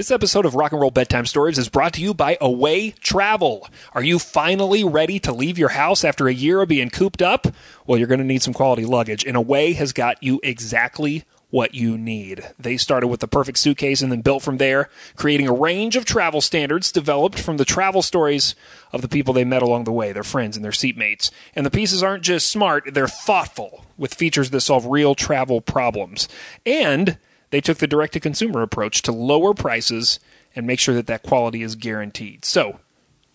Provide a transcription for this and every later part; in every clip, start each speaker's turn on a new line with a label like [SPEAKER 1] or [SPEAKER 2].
[SPEAKER 1] This episode of Rock and Roll Bedtime Stories is brought to you by Away Travel. Are you finally ready to leave your house after a year of being cooped up? Well, you're going to need some quality luggage, and Away has got you exactly what you need. They started with the perfect suitcase and then built from there, creating a range of travel standards developed from the travel stories of the people they met along the way, their friends and their seatmates. And the pieces aren't just smart, they're thoughtful, with features that solve real travel problems. And they took the direct to consumer approach to lower prices and make sure that that quality is guaranteed. So,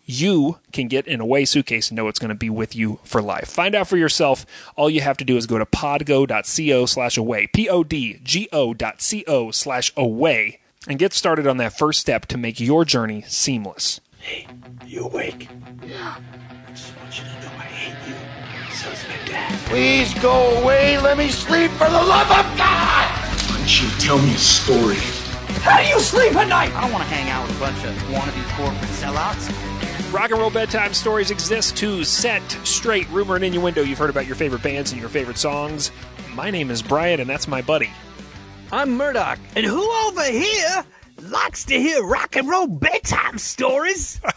[SPEAKER 1] you can get an away suitcase and know it's going to be with you for life. Find out for yourself. All you have to do is go to podgo.co slash away, P-O-D-G-O dot C-O slash away, and get started on that first step to make your journey seamless.
[SPEAKER 2] Hey, you awake? Yeah. I just want you to know I hate you. So's my dad. Please go away. Let me sleep for the love of God.
[SPEAKER 3] Why don't tell me a story?
[SPEAKER 2] How do you sleep at night?
[SPEAKER 4] I don't want to hang out with a bunch of wannabe corporate sellouts.
[SPEAKER 1] Rock and roll bedtime stories exist to set straight rumor and innuendo you've heard about your favorite bands and your favorite songs. My name is Brian, and that's my buddy.
[SPEAKER 5] I'm Murdoch, and who over here likes to hear rock and roll bedtime stories?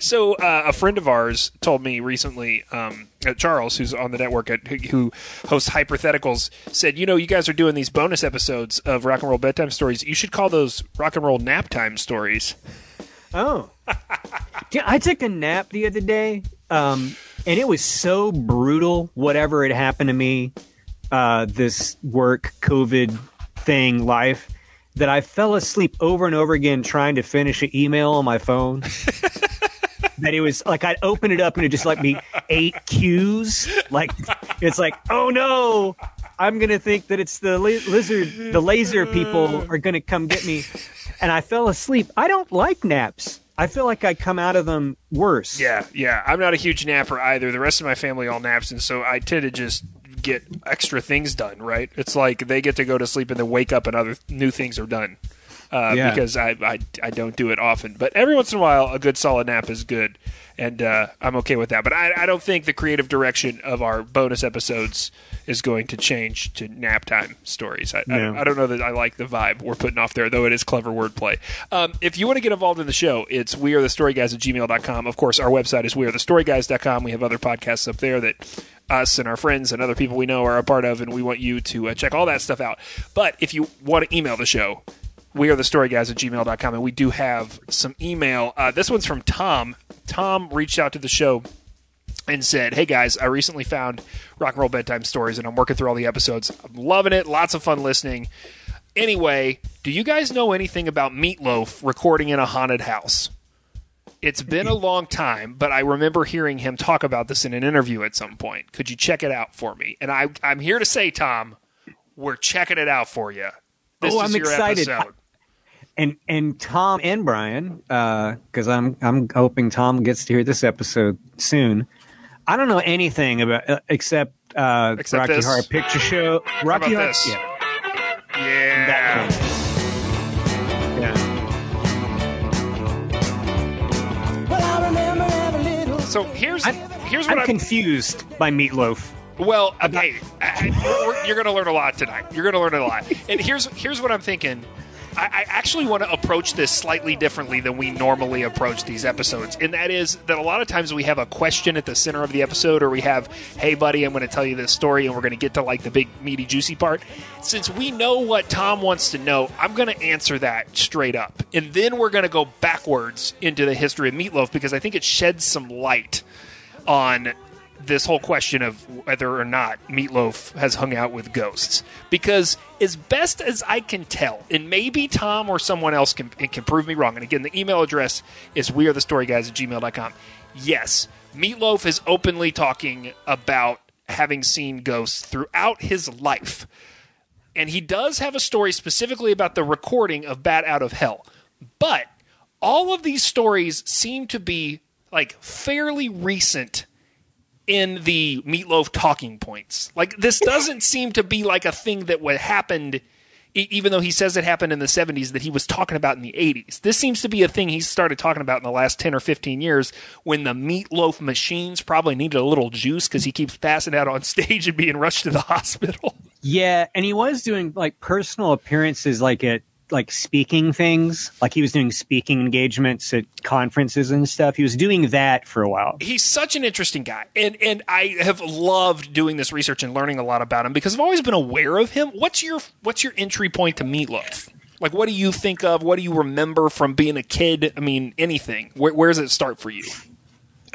[SPEAKER 1] So, uh, a friend of ours told me recently, um, uh, Charles, who's on the network, at, who- who hosts Hypotheticals, said, You know, you guys are doing these bonus episodes of rock and roll bedtime stories. You should call those rock and roll nap time stories.
[SPEAKER 5] Oh. Yeah, I took a nap the other day, um, and it was so brutal, whatever had happened to me, uh, this work, COVID thing, life, that I fell asleep over and over again trying to finish an email on my phone. that it was like I'd open it up and it just like me eight cues. Like it's like, oh no, I'm gonna think that it's the li- lizard, the laser people are gonna come get me, and I fell asleep. I don't like naps. I feel like I come out of them worse.
[SPEAKER 1] Yeah, yeah. I'm not a huge napper either. The rest of my family all naps, and so I tend to just get extra things done. Right? It's like they get to go to sleep and then wake up and other new things are done. Uh,
[SPEAKER 5] Yeah.
[SPEAKER 1] Because I, I I don't do it often, but every once in a while a good solid nap is good, and uh, I'm okay with that. But I, I don't think the creative direction of our bonus episodes is going to change to nap time stories. I, I,
[SPEAKER 5] No.
[SPEAKER 1] I don't know that I like the vibe we're putting off there, though it is clever wordplay. Um, if you want to get involved in the show, it's wearethestoryguys at gmail.com. Of course, our website is wearethestoryguys.com. We have other podcasts up there that us and our friends and other people we know are a part of, and we want you to uh, check all that stuff out. But if you want to email the show, we are the story guys at gmail.com and we do have some email. Uh, this one's from tom. Tom reached out to the show and said hey guys i recently found rock and roll bedtime stories and i'm working through all the episodes. I'm loving it. Lots of fun listening. Anyway do you guys know anything about meatloaf recording in a haunted house it's been a long time, but I remember hearing him talk about this in an interview at some point. Could you check it out for me? And I, I'm here to say, Tom, we're checking it out for you. This
[SPEAKER 5] Oh,
[SPEAKER 1] is
[SPEAKER 5] I'm
[SPEAKER 1] your
[SPEAKER 5] excited.
[SPEAKER 1] episode.
[SPEAKER 5] and and Tom and Brian, because I'm I'm hoping Tom gets to hear this episode soon. I don't know anything about uh, except, uh,
[SPEAKER 1] Except
[SPEAKER 5] Rocky
[SPEAKER 1] this.
[SPEAKER 5] Horror Picture Show. Rocky Horror,
[SPEAKER 1] this?
[SPEAKER 5] yeah,
[SPEAKER 1] Yeah. So here's
[SPEAKER 5] I'm,
[SPEAKER 1] here's what
[SPEAKER 5] I'm
[SPEAKER 1] I'm.
[SPEAKER 5] confused by Meatloaf.
[SPEAKER 1] well, okay, I, I, we're- you're going to learn a lot tonight. You're going to learn a lot. And here's here's what I'm thinking. I, actually want to approach this slightly differently than we normally approach these episodes, and that is that a lot of times we have a question at the center of the episode, or we have, "Hey, buddy, I'm going to tell you this story," and we're going to get to like the big meaty juicy part. Since we know what Tom wants to know, I'm going to answer that straight up, and then we're going to go backwards into the history of Meatloaf because I think it sheds some light on this whole question of whether or not Meatloaf has hung out with ghosts. Because as best as I can tell, and maybe Tom or someone else can, can prove me wrong, and again, the email address is wearethestoryguys at gmail.com. Yes, Meatloaf is openly talking about having seen ghosts throughout his life. And he does have a story specifically about the recording of Bat Out of Hell. But all of these stories seem to be like fairly recent in the meatloaf talking points. Like this doesn't seem to be like a thing that would happened even though he says it happened in the 70s that he was talking about in the 80s. This seems to be a thing he started talking about in the last 10 or 15 years when the meatloaf machines probably needed a little juice cuz he keeps passing out on stage and being rushed to the hospital.
[SPEAKER 5] Yeah, and he was doing like personal appearances, like at like speaking things. Like he was doing speaking engagements at conferences and stuff. He was doing that for a while.
[SPEAKER 1] He's such an interesting guy, and and I have loved doing this research and learning a lot about him because I've always been aware of him. What's your what's your entry point to Meatloaf? Like, what do you think of? What do you remember from being a kid? I mean, anything. Where, where does it start for you?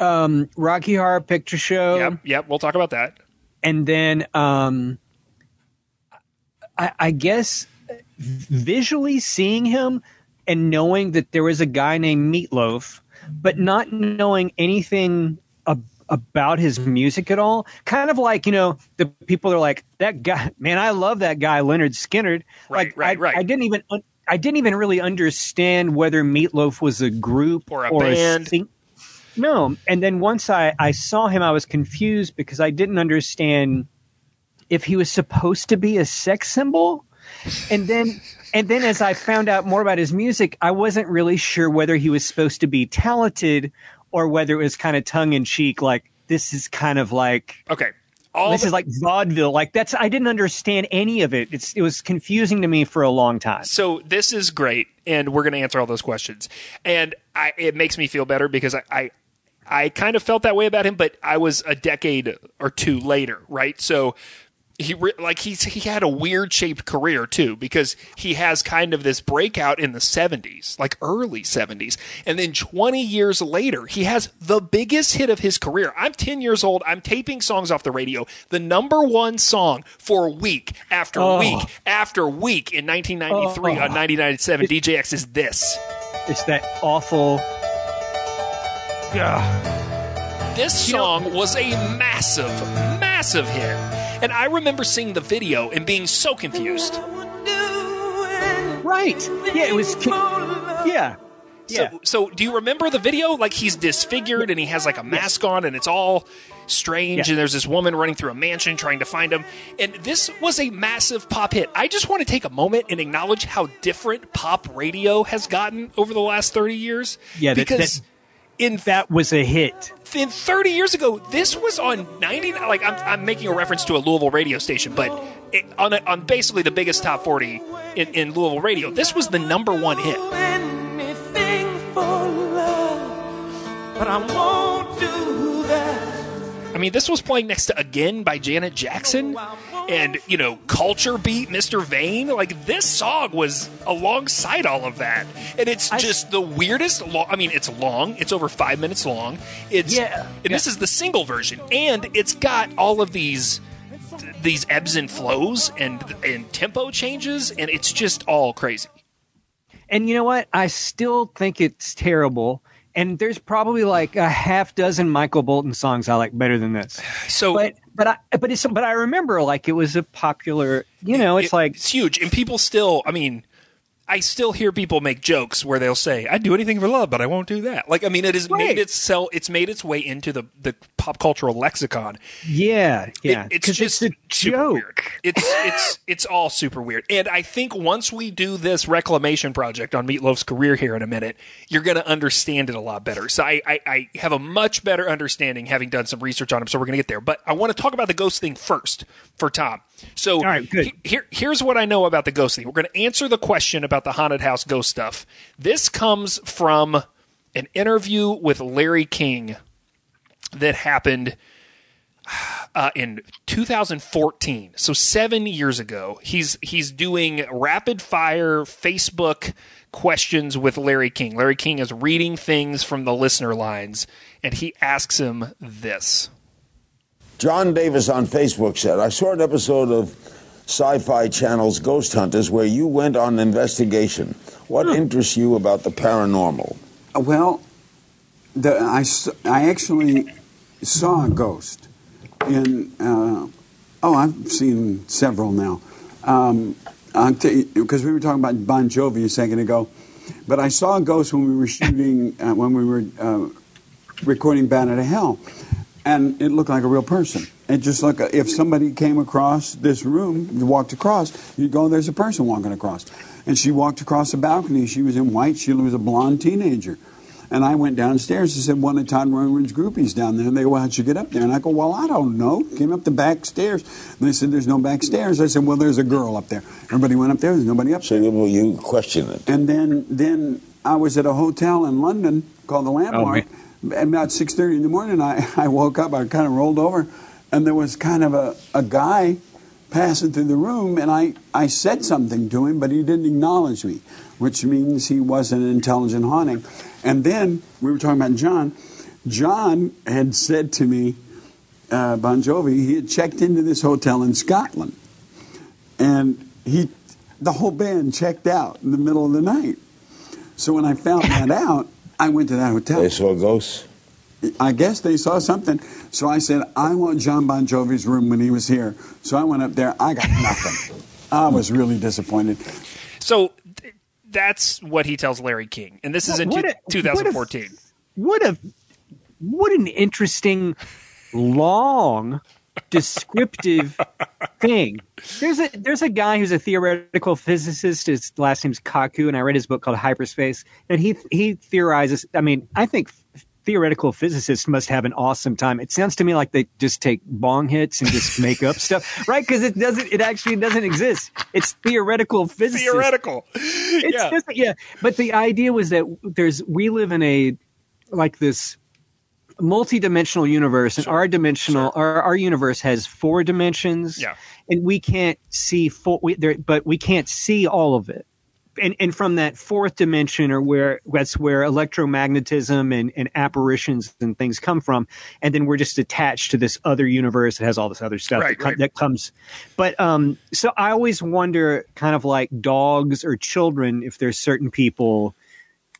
[SPEAKER 5] Um, Rocky Horror Picture Show.
[SPEAKER 1] Yep, yep. We'll talk about that.
[SPEAKER 5] and then um, I, I guess visually seeing him and knowing that there was a guy named Meatloaf, but not knowing anything ab- about his music at all. Kind of like you know the people are like that guy. Man, I love that guy Lynyrd Skynyrd.
[SPEAKER 1] Right,
[SPEAKER 5] like,
[SPEAKER 1] right,
[SPEAKER 5] I,
[SPEAKER 1] right.
[SPEAKER 5] I didn't even. un- I didn't even really understand whether Meatloaf was a group
[SPEAKER 1] Or a band.
[SPEAKER 5] sing- no, and then once I, I saw him, I was confused because I didn't understand if he was supposed to be a sex symbol. And then and then as I found out more about his music, I wasn't really sure whether he was supposed to be talented or whether it was kind of tongue in cheek, like this is kind of like
[SPEAKER 1] Okay. All
[SPEAKER 5] this
[SPEAKER 1] the-
[SPEAKER 5] is like vaudeville. Like that's I didn't understand any of it. It's it was confusing to me for a long time.
[SPEAKER 1] So this is great, and we're going to answer all those questions. And I, it makes me feel better because I, I, I kind of felt that way about him, but I was a decade or two later, right? So he re- like he's he had a weird shaped career too because he has kind of this breakout in the 70s like early 70s and then 20 years later he has the biggest hit of his career. I'm 10 years old. I'm taping songs off the radio. The number one song for week after
[SPEAKER 5] Oh.
[SPEAKER 1] week after week in 1993 on uh, 99.7 djx is this.
[SPEAKER 5] It's that awful
[SPEAKER 1] This
[SPEAKER 5] You know-
[SPEAKER 1] song was a massive, massive hit. And I remember seeing the video and being so confused.
[SPEAKER 5] Right. Yeah, it was Yeah. Yeah.
[SPEAKER 1] So, so do you remember the video? Like he's disfigured and he has like a mask on and it's all strange.
[SPEAKER 5] Yeah.
[SPEAKER 1] And there's this woman running through a mansion trying to find him. And this was a massive pop hit. I just want to take a moment and acknowledge how different pop radio has gotten over the last 30 years.
[SPEAKER 5] Yeah, that-
[SPEAKER 1] because
[SPEAKER 5] that-
[SPEAKER 1] in
[SPEAKER 5] that was a hit.
[SPEAKER 1] Then 30 years ago, this was on 90. Like I'm, I'm making a reference to a Louisville radio station, but it, on a, on basically the biggest top 40 in, in Louisville radio, this was the number one hit.
[SPEAKER 2] anything for love, but I won't do that.
[SPEAKER 1] I mean, this was playing next to "Again" by Janet Jackson, and you know, "Culture Beat" Mr. Vain. Like this song was alongside all of that, and it's just the weirdest. Lo- I mean, it's long. It's over five minutes long. It's
[SPEAKER 5] Yeah.
[SPEAKER 1] and this is the single version, and it's got all of these these ebbs and flows and and tempo changes, and it's just all crazy.
[SPEAKER 5] And you know what? I still think it's terrible. And there's probably like a half dozen Michael Bolton songs I like better than this.
[SPEAKER 1] So,
[SPEAKER 5] But but I but it's but I remember like it was a popular. You know, it's
[SPEAKER 1] it-
[SPEAKER 5] like
[SPEAKER 1] it's huge, and people still. I mean, I still hear people make jokes where they'll say, "I'd do anything for love, but I won't do that." Like, I mean, it has
[SPEAKER 5] Right.
[SPEAKER 1] made itself. It's made its way into the the pop cultural lexicon.
[SPEAKER 5] yeah
[SPEAKER 1] It-
[SPEAKER 5] yeah
[SPEAKER 1] it's
[SPEAKER 5] 'Cause
[SPEAKER 1] just
[SPEAKER 5] it's a joke.
[SPEAKER 1] weird. It's it's it's all super weird. And I think once we do this reclamation project on Meatloaf's career here in a minute, you're going to understand it a lot better. So I, I I have a much better understanding having done some research on him. So we're going to get there. But I want to talk about the ghost thing first for Tom. So
[SPEAKER 5] All right, good.
[SPEAKER 1] he- here here's what I know about the ghost thing. We're going to answer the question about the haunted house ghost stuff. This comes from an interview with Larry King that happened uh, in 2014, so seven years ago. He's he's doing rapid fire Facebook questions with Larry King. Larry King is reading things from the listener lines, and he asks him this.
[SPEAKER 6] John Davis on Facebook said, I saw an episode of Sci Fi Channel's Ghost Hunters where you went on an investigation. What interests you about the paranormal?
[SPEAKER 7] Well, the, I, I actually saw a ghost in, uh, oh, I've seen several now. Um, Because we were talking about Bon Jovi a second ago. But I saw a ghost when we were shooting, uh, when we were uh, recording Bat out of Hell. And it looked like a real person. It just looked, if somebody came across this room, you walked across, you'd go, there's a person walking across. And she walked across the balcony. She was in white. She was a blonde teenager. And I went downstairs and said, one of Todd Rundgren's groupies down there. And they go, well, how'd you get up there? And I go, well, I don't know. Came up the back stairs. And they said, there's no back stairs. I said, well, there's a girl up there. Everybody went up there. There's nobody up there.
[SPEAKER 6] So well, you question it.
[SPEAKER 7] And then, then I was at a hotel in London called the Landmark. Oh, and about 6.30 in the morning, I, I woke up. I kind of rolled over. And there was kind of a, a guy passing through the room. And I, I said something to him, but he didn't acknowledge me, which means he wasn't an intelligent haunting. And then we were talking about John. John had said to me, uh, Bon Jovi, he had checked into this hotel in Scotland. And he, the whole band checked out in the middle of the night. So when I found that out, I went to that hotel.
[SPEAKER 6] They saw ghosts.
[SPEAKER 7] I guess they saw something. So I said, I want John Bon Jovi's room when he was here. So I went up there. I got nothing. I was really disappointed.
[SPEAKER 1] So th- that's what he tells Larry King, and this is in
[SPEAKER 5] What
[SPEAKER 1] two-
[SPEAKER 5] a- what a-
[SPEAKER 1] 2014.
[SPEAKER 5] What a what an interesting, long, descriptive thing. There's a there's a guy who's a theoretical physicist. His last name's Kaku, and I read his book called Hyperspace. And he he theorizes. I mean, I think theoretical physicists must have an awesome time. It sounds to me like they just take bong hits and just make up stuff, right? Because it doesn't. It actually doesn't exist. It's theoretical physicists.
[SPEAKER 1] Theoretical.
[SPEAKER 5] It's
[SPEAKER 1] yeah.
[SPEAKER 5] just yeah. But the idea was that there's we live in a like this multi-dimensional universe and our dimensional our, our universe has four dimensions
[SPEAKER 1] Yeah.
[SPEAKER 5] and we can't see four we, there, but we can't see all of it and and from that fourth dimension or where that's where electromagnetism and, and apparitions and things come from and then we're just attached to this other universe that has all this other stuff
[SPEAKER 1] Right,
[SPEAKER 5] that,
[SPEAKER 1] right.
[SPEAKER 5] that comes but um so i always wonder kind of like dogs or children if there's certain people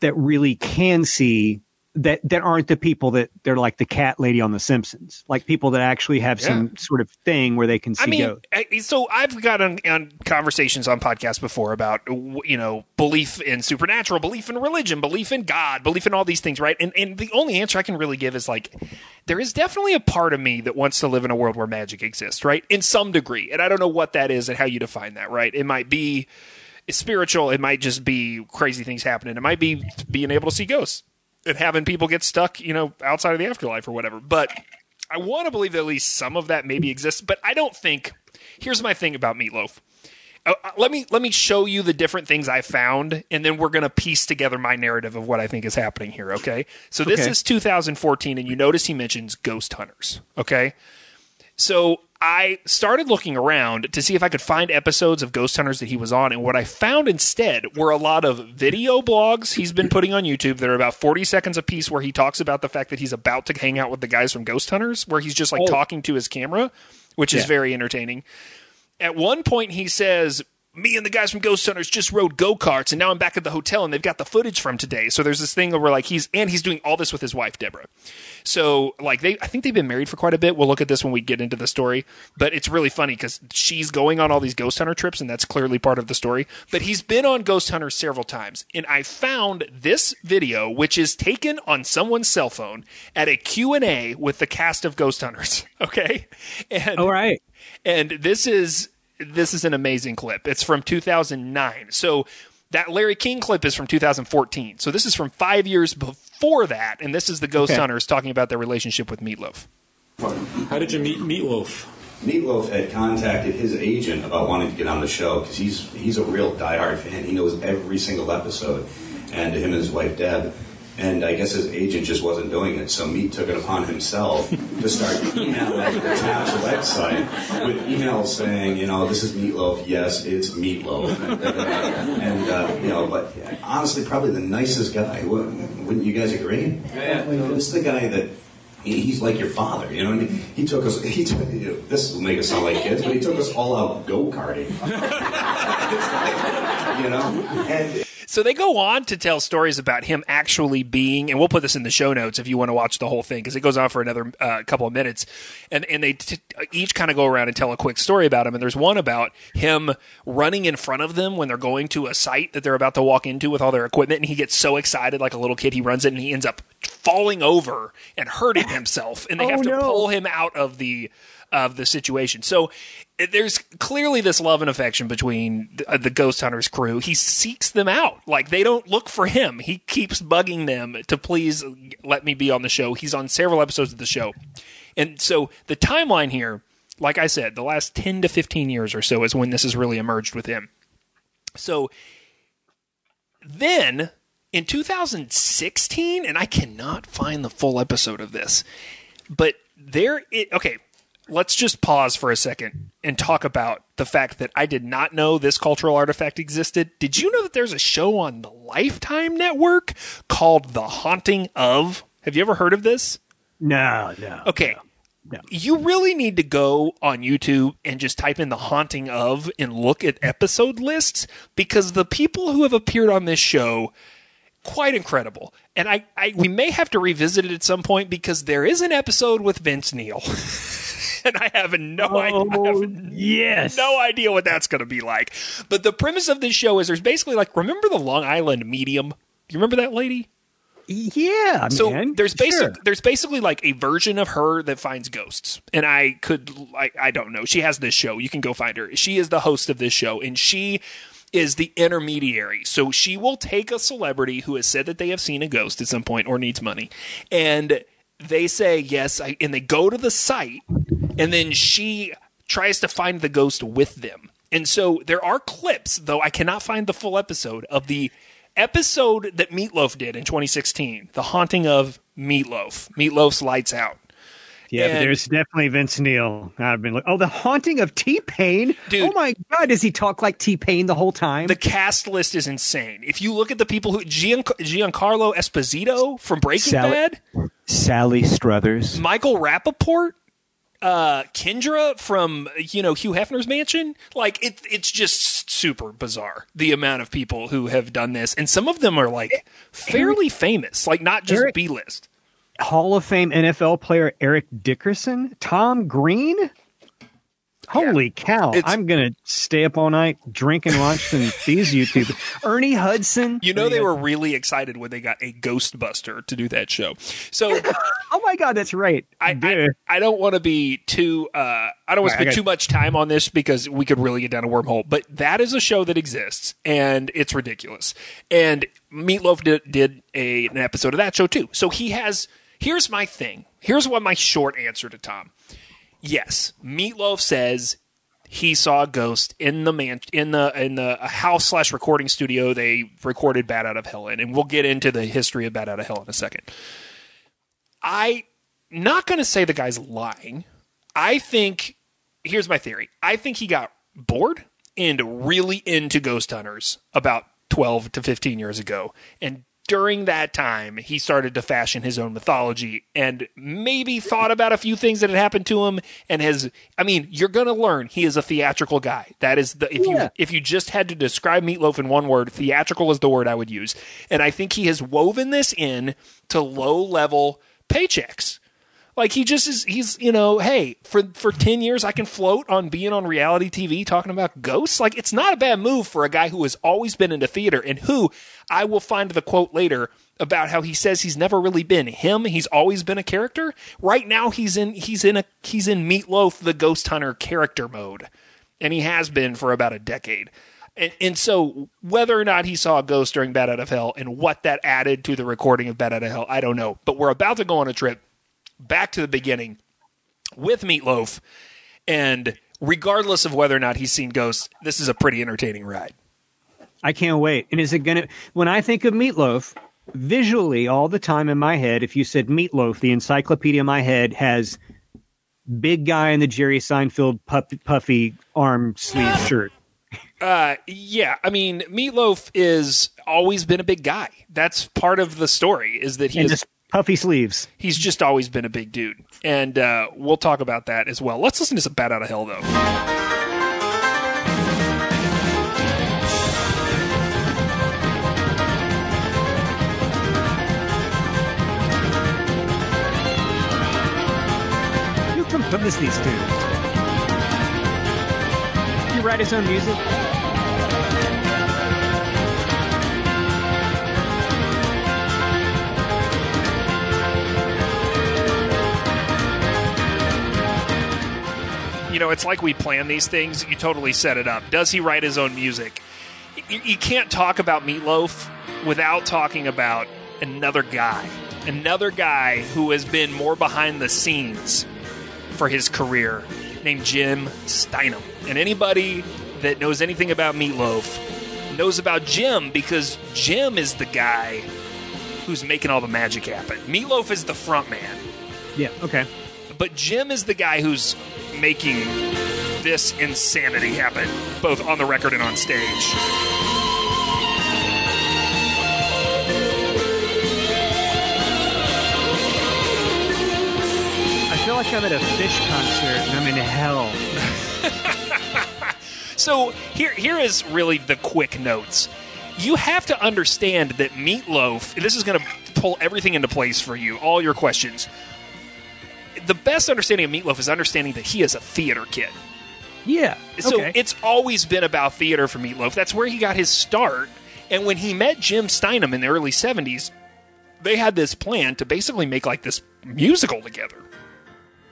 [SPEAKER 5] that really can see that that aren't the people that they're like the cat lady on the simpsons like people that actually have some sort of thing where they can see
[SPEAKER 1] I mean. I- so I've got on, on conversations on podcasts before about you know belief in supernatural, belief in religion, belief in God, belief in all these things, right? And and the only answer I can really give is like there is definitely a part of me that wants to live in a world where magic exists, right? In some degree, and I don't know what that is and how you define that, right? It might be spiritual, it might just be crazy things happening, it might be being able to see ghosts and having people get stuck, you know, outside of the afterlife or whatever, but. I want to believe that at least some of that maybe exists, but I don't think. Here's my thing about Meatloaf. Uh, uh, let me let me show you the different things I found, and then we're gonna piece together my narrative of what I think is happening here. Okay, so this
[SPEAKER 5] Okay.
[SPEAKER 1] is 2014, and you notice he mentions ghost hunters. Okay, so I started looking around to see if I could find episodes of Ghost Hunters that he was on, and what I found instead were a lot of video blogs he's been putting on YouTube that are about 40 seconds a piece, where he talks about the fact that he's about to hang out with the guys from Ghost Hunters, where he's just like oh. talking to his camera, which is very entertaining. At one point, he says, "Me and the guys from Ghost Hunters just rode go karts, and now I'm back at the hotel, and they've got the footage from today." So there's this thing where like he's and he's doing all this with his wife Deborah. So like they, I think they've been married for quite a bit. We'll look at this when we get into the story, but it's really funny because she's going on all these Ghost Hunter trips, and that's clearly part of the story. But he's been on Ghost Hunters several times, and I found this video, which is taken on someone's cell phone at a Q and A with the cast of Ghost Hunters. Okay, and
[SPEAKER 5] all right
[SPEAKER 1] and this is this is an amazing clip. It's from 2009. So that Larry King clip is from 2014. So this is from five years before that, and this is the Ghost
[SPEAKER 5] Okay.
[SPEAKER 1] Hunters talking about their relationship with Meatloaf.
[SPEAKER 8] How did you meet Meatloaf?
[SPEAKER 9] Meatloaf had contacted his agent about wanting to get on the show because he's he's a real diehard fan. He knows every single episode, and him and his wife Deb. And I guess his agent just wasn't doing it, so Meat took it upon himself to start emailing the TAPS website with emails saying, you know, this is Meatloaf. Yes, it's Meatloaf. and uh, you know, but honestly, probably the nicest guy. Wouldn't wouldn't you guys agree? Yeah. This is the guy that he's like your father, you know. what I mean, he took us. He took you know, this will make us sound like kids, but he took us all out go karting. you know, and
[SPEAKER 1] So they go on to tell stories about him actually being, and we'll put this in the show notes if you want to watch the whole thing because it goes on for another uh, couple of minutes, and and they t- each kind of go around and tell a quick story about him. And there's one about him running in front of them when they're going to a site that they're about to walk into with all their equipment, and he gets so excited like a little kid, he runs it and he ends up falling over and hurting himself, and they
[SPEAKER 5] Oh,
[SPEAKER 1] have to
[SPEAKER 5] no.
[SPEAKER 1] pull him out of the of the situation. So there's clearly this love and affection between the, uh, the Ghost Hunters crew. He seeks them out. Like they don't look for him. He keeps bugging them to please let me be on the show. He's on several episodes of the show. And so the timeline here, like I said, the last 10 to 15 years or so is when this has really emerged with him. So then in 2016, and I cannot find the full episode of this, but there it okay, let's just pause for a second and talk about the fact that I did not know this cultural artifact existed. Did you know that there's a show on the Lifetime network called The Haunting of? Have you ever heard of this?
[SPEAKER 5] No, no.
[SPEAKER 1] Okay.
[SPEAKER 5] No.
[SPEAKER 1] You really need to go on YouTube and just type in the haunting of and look at episode lists because the people who have appeared on this show quite incredible. And I, I we may have to revisit it at some point because there is an episode with Vince Neil. and I have no oh, I
[SPEAKER 5] Oh,
[SPEAKER 1] have
[SPEAKER 5] yes.
[SPEAKER 1] no idea what that's going to be like. But the premise of this show is there's basically like remember the Long Island medium? You remember that lady?
[SPEAKER 5] Yeah,
[SPEAKER 1] so
[SPEAKER 5] man.
[SPEAKER 1] there's basic
[SPEAKER 5] Sure.
[SPEAKER 1] there's basically like a version of her that finds ghosts and i could like i don't know she has this show you can go find her she is the host of this show and she is the intermediary so she will take a celebrity who has said that they have seen a ghost at some point or needs money and they say yes I, and they go to the site and then she tries to find the ghost with them and so there are clips though i cannot find the full episode of the episode that Meatloaf did in 2016, The Haunting of Meatloaf, Meatloaf's Lights Out.
[SPEAKER 5] Yeah, but there's definitely Vince Neil. I've been like, oh, the haunting of T Pain. Oh my God, does he talk like T Pain the whole time?
[SPEAKER 1] The cast list is insane. If you look at the people who Gian, Giancarlo Esposito from Breaking
[SPEAKER 5] Sally-
[SPEAKER 1] Bad,
[SPEAKER 5] Sally Struthers.
[SPEAKER 1] Michael Rapaport, uh, Kendra from you know Hugh Hefner's mansion, like it, it's just super bizarre the amount of people who have done this, and some of them are like fairly famous, like not just B list.
[SPEAKER 5] Hall of Fame NFL player Eric Dickerson, Tom Green. Holy cow!
[SPEAKER 1] It's-
[SPEAKER 5] I'm gonna stay up all night drinking and these YouTube. Ernie Hudson.
[SPEAKER 1] You know they were really excited when they got a Ghostbuster to do that show. So
[SPEAKER 5] Oh my God, that's right.
[SPEAKER 1] I, I. I don't want to be too uh, I don't want to
[SPEAKER 5] Right,
[SPEAKER 1] spend too much time on this because we could really get down a wormhole. But that is a show that exists and it's ridiculous. And Meatloaf did, did a, an episode of that show too. So he has. Here's my thing. Here's what my short answer to Tom. Yes, Meatloaf says he saw a ghost in the man in the in the house slash recording studio they recorded Bat Out of Hell in, and we'll get into the history of Bat Out of Hell in a second. I not going to say the guy's lying. I think here's my theory. I think he got bored and really into ghost hunters about 12 to 15 years ago. And during that time, he started to fashion his own mythology and maybe thought about a few things that had happened to him and has I mean, you're going to learn he is a theatrical guy. That is the if
[SPEAKER 5] Yeah.
[SPEAKER 1] you if you just had to describe Meatloaf in one word, theatrical is the word I would use. And I think he has woven this in to low level paychecks. Like he just is he's you know, hey, for for 10 years I can float on being on reality TV talking about ghosts. Like it's not a bad move for a guy who has always been into theater and who I will find the quote later about how he says he's never really been him, he's always been a character. Right now he's in he's in a he's in Meatloaf the Ghost Hunter character mode. And he has been for about a decade. And, and so, whether or not he saw a ghost during Bat Out of Hell and what that added to the recording of Bat Out of Hell, I don't know. But we're about to go on a trip back to the beginning with Meatloaf. And regardless of whether or not he's seen ghosts, this is a pretty entertaining ride.
[SPEAKER 5] I can't wait. And is it gonna? When I think of meatloaf, visually all the time in my head, if you said meatloaf, the encyclopedia in my head has big guy in the Jerry Seinfeld puff, puffy arm sleeve shirt.
[SPEAKER 1] Uh, yeah, I mean, Meatloaf is always been a big guy. That's part of the story is that he
[SPEAKER 5] and
[SPEAKER 1] is
[SPEAKER 5] puffy sleeves.
[SPEAKER 1] he's just always been a big dude. And uh, we'll talk about that as well. Let's listen to some Bat Out of Hell, though.
[SPEAKER 5] Who composed these tunes? He write his own music?
[SPEAKER 1] You know, it's like we plan these things. You totally set it up. Does he write his own music? You, you can't talk about Meatloaf without talking about another guy, another guy who has been more behind the scenes for his career, named Jim Steinman. And anybody that knows anything about Meatloaf knows about Jim because Jim is the guy who's making all the magic happen. Meatloaf is the front man.
[SPEAKER 5] Yeah. Okay.
[SPEAKER 1] But Jim is the guy who's making this insanity happen, both on the record and on stage.
[SPEAKER 5] I feel like I'm at a Phish concert and I'm in hell.
[SPEAKER 1] So here, here is really the quick notes. You have to understand that Meatloaf. This is going to pull everything into place for you. All your questions. The best understanding of Meatloaf is understanding that he is a theater kid.
[SPEAKER 5] Yeah.
[SPEAKER 1] So
[SPEAKER 5] okay.
[SPEAKER 1] it's always been about theater for Meatloaf. That's where he got his start. And when he met Jim Steinman in the early 70s, they had this plan to basically make like this musical together.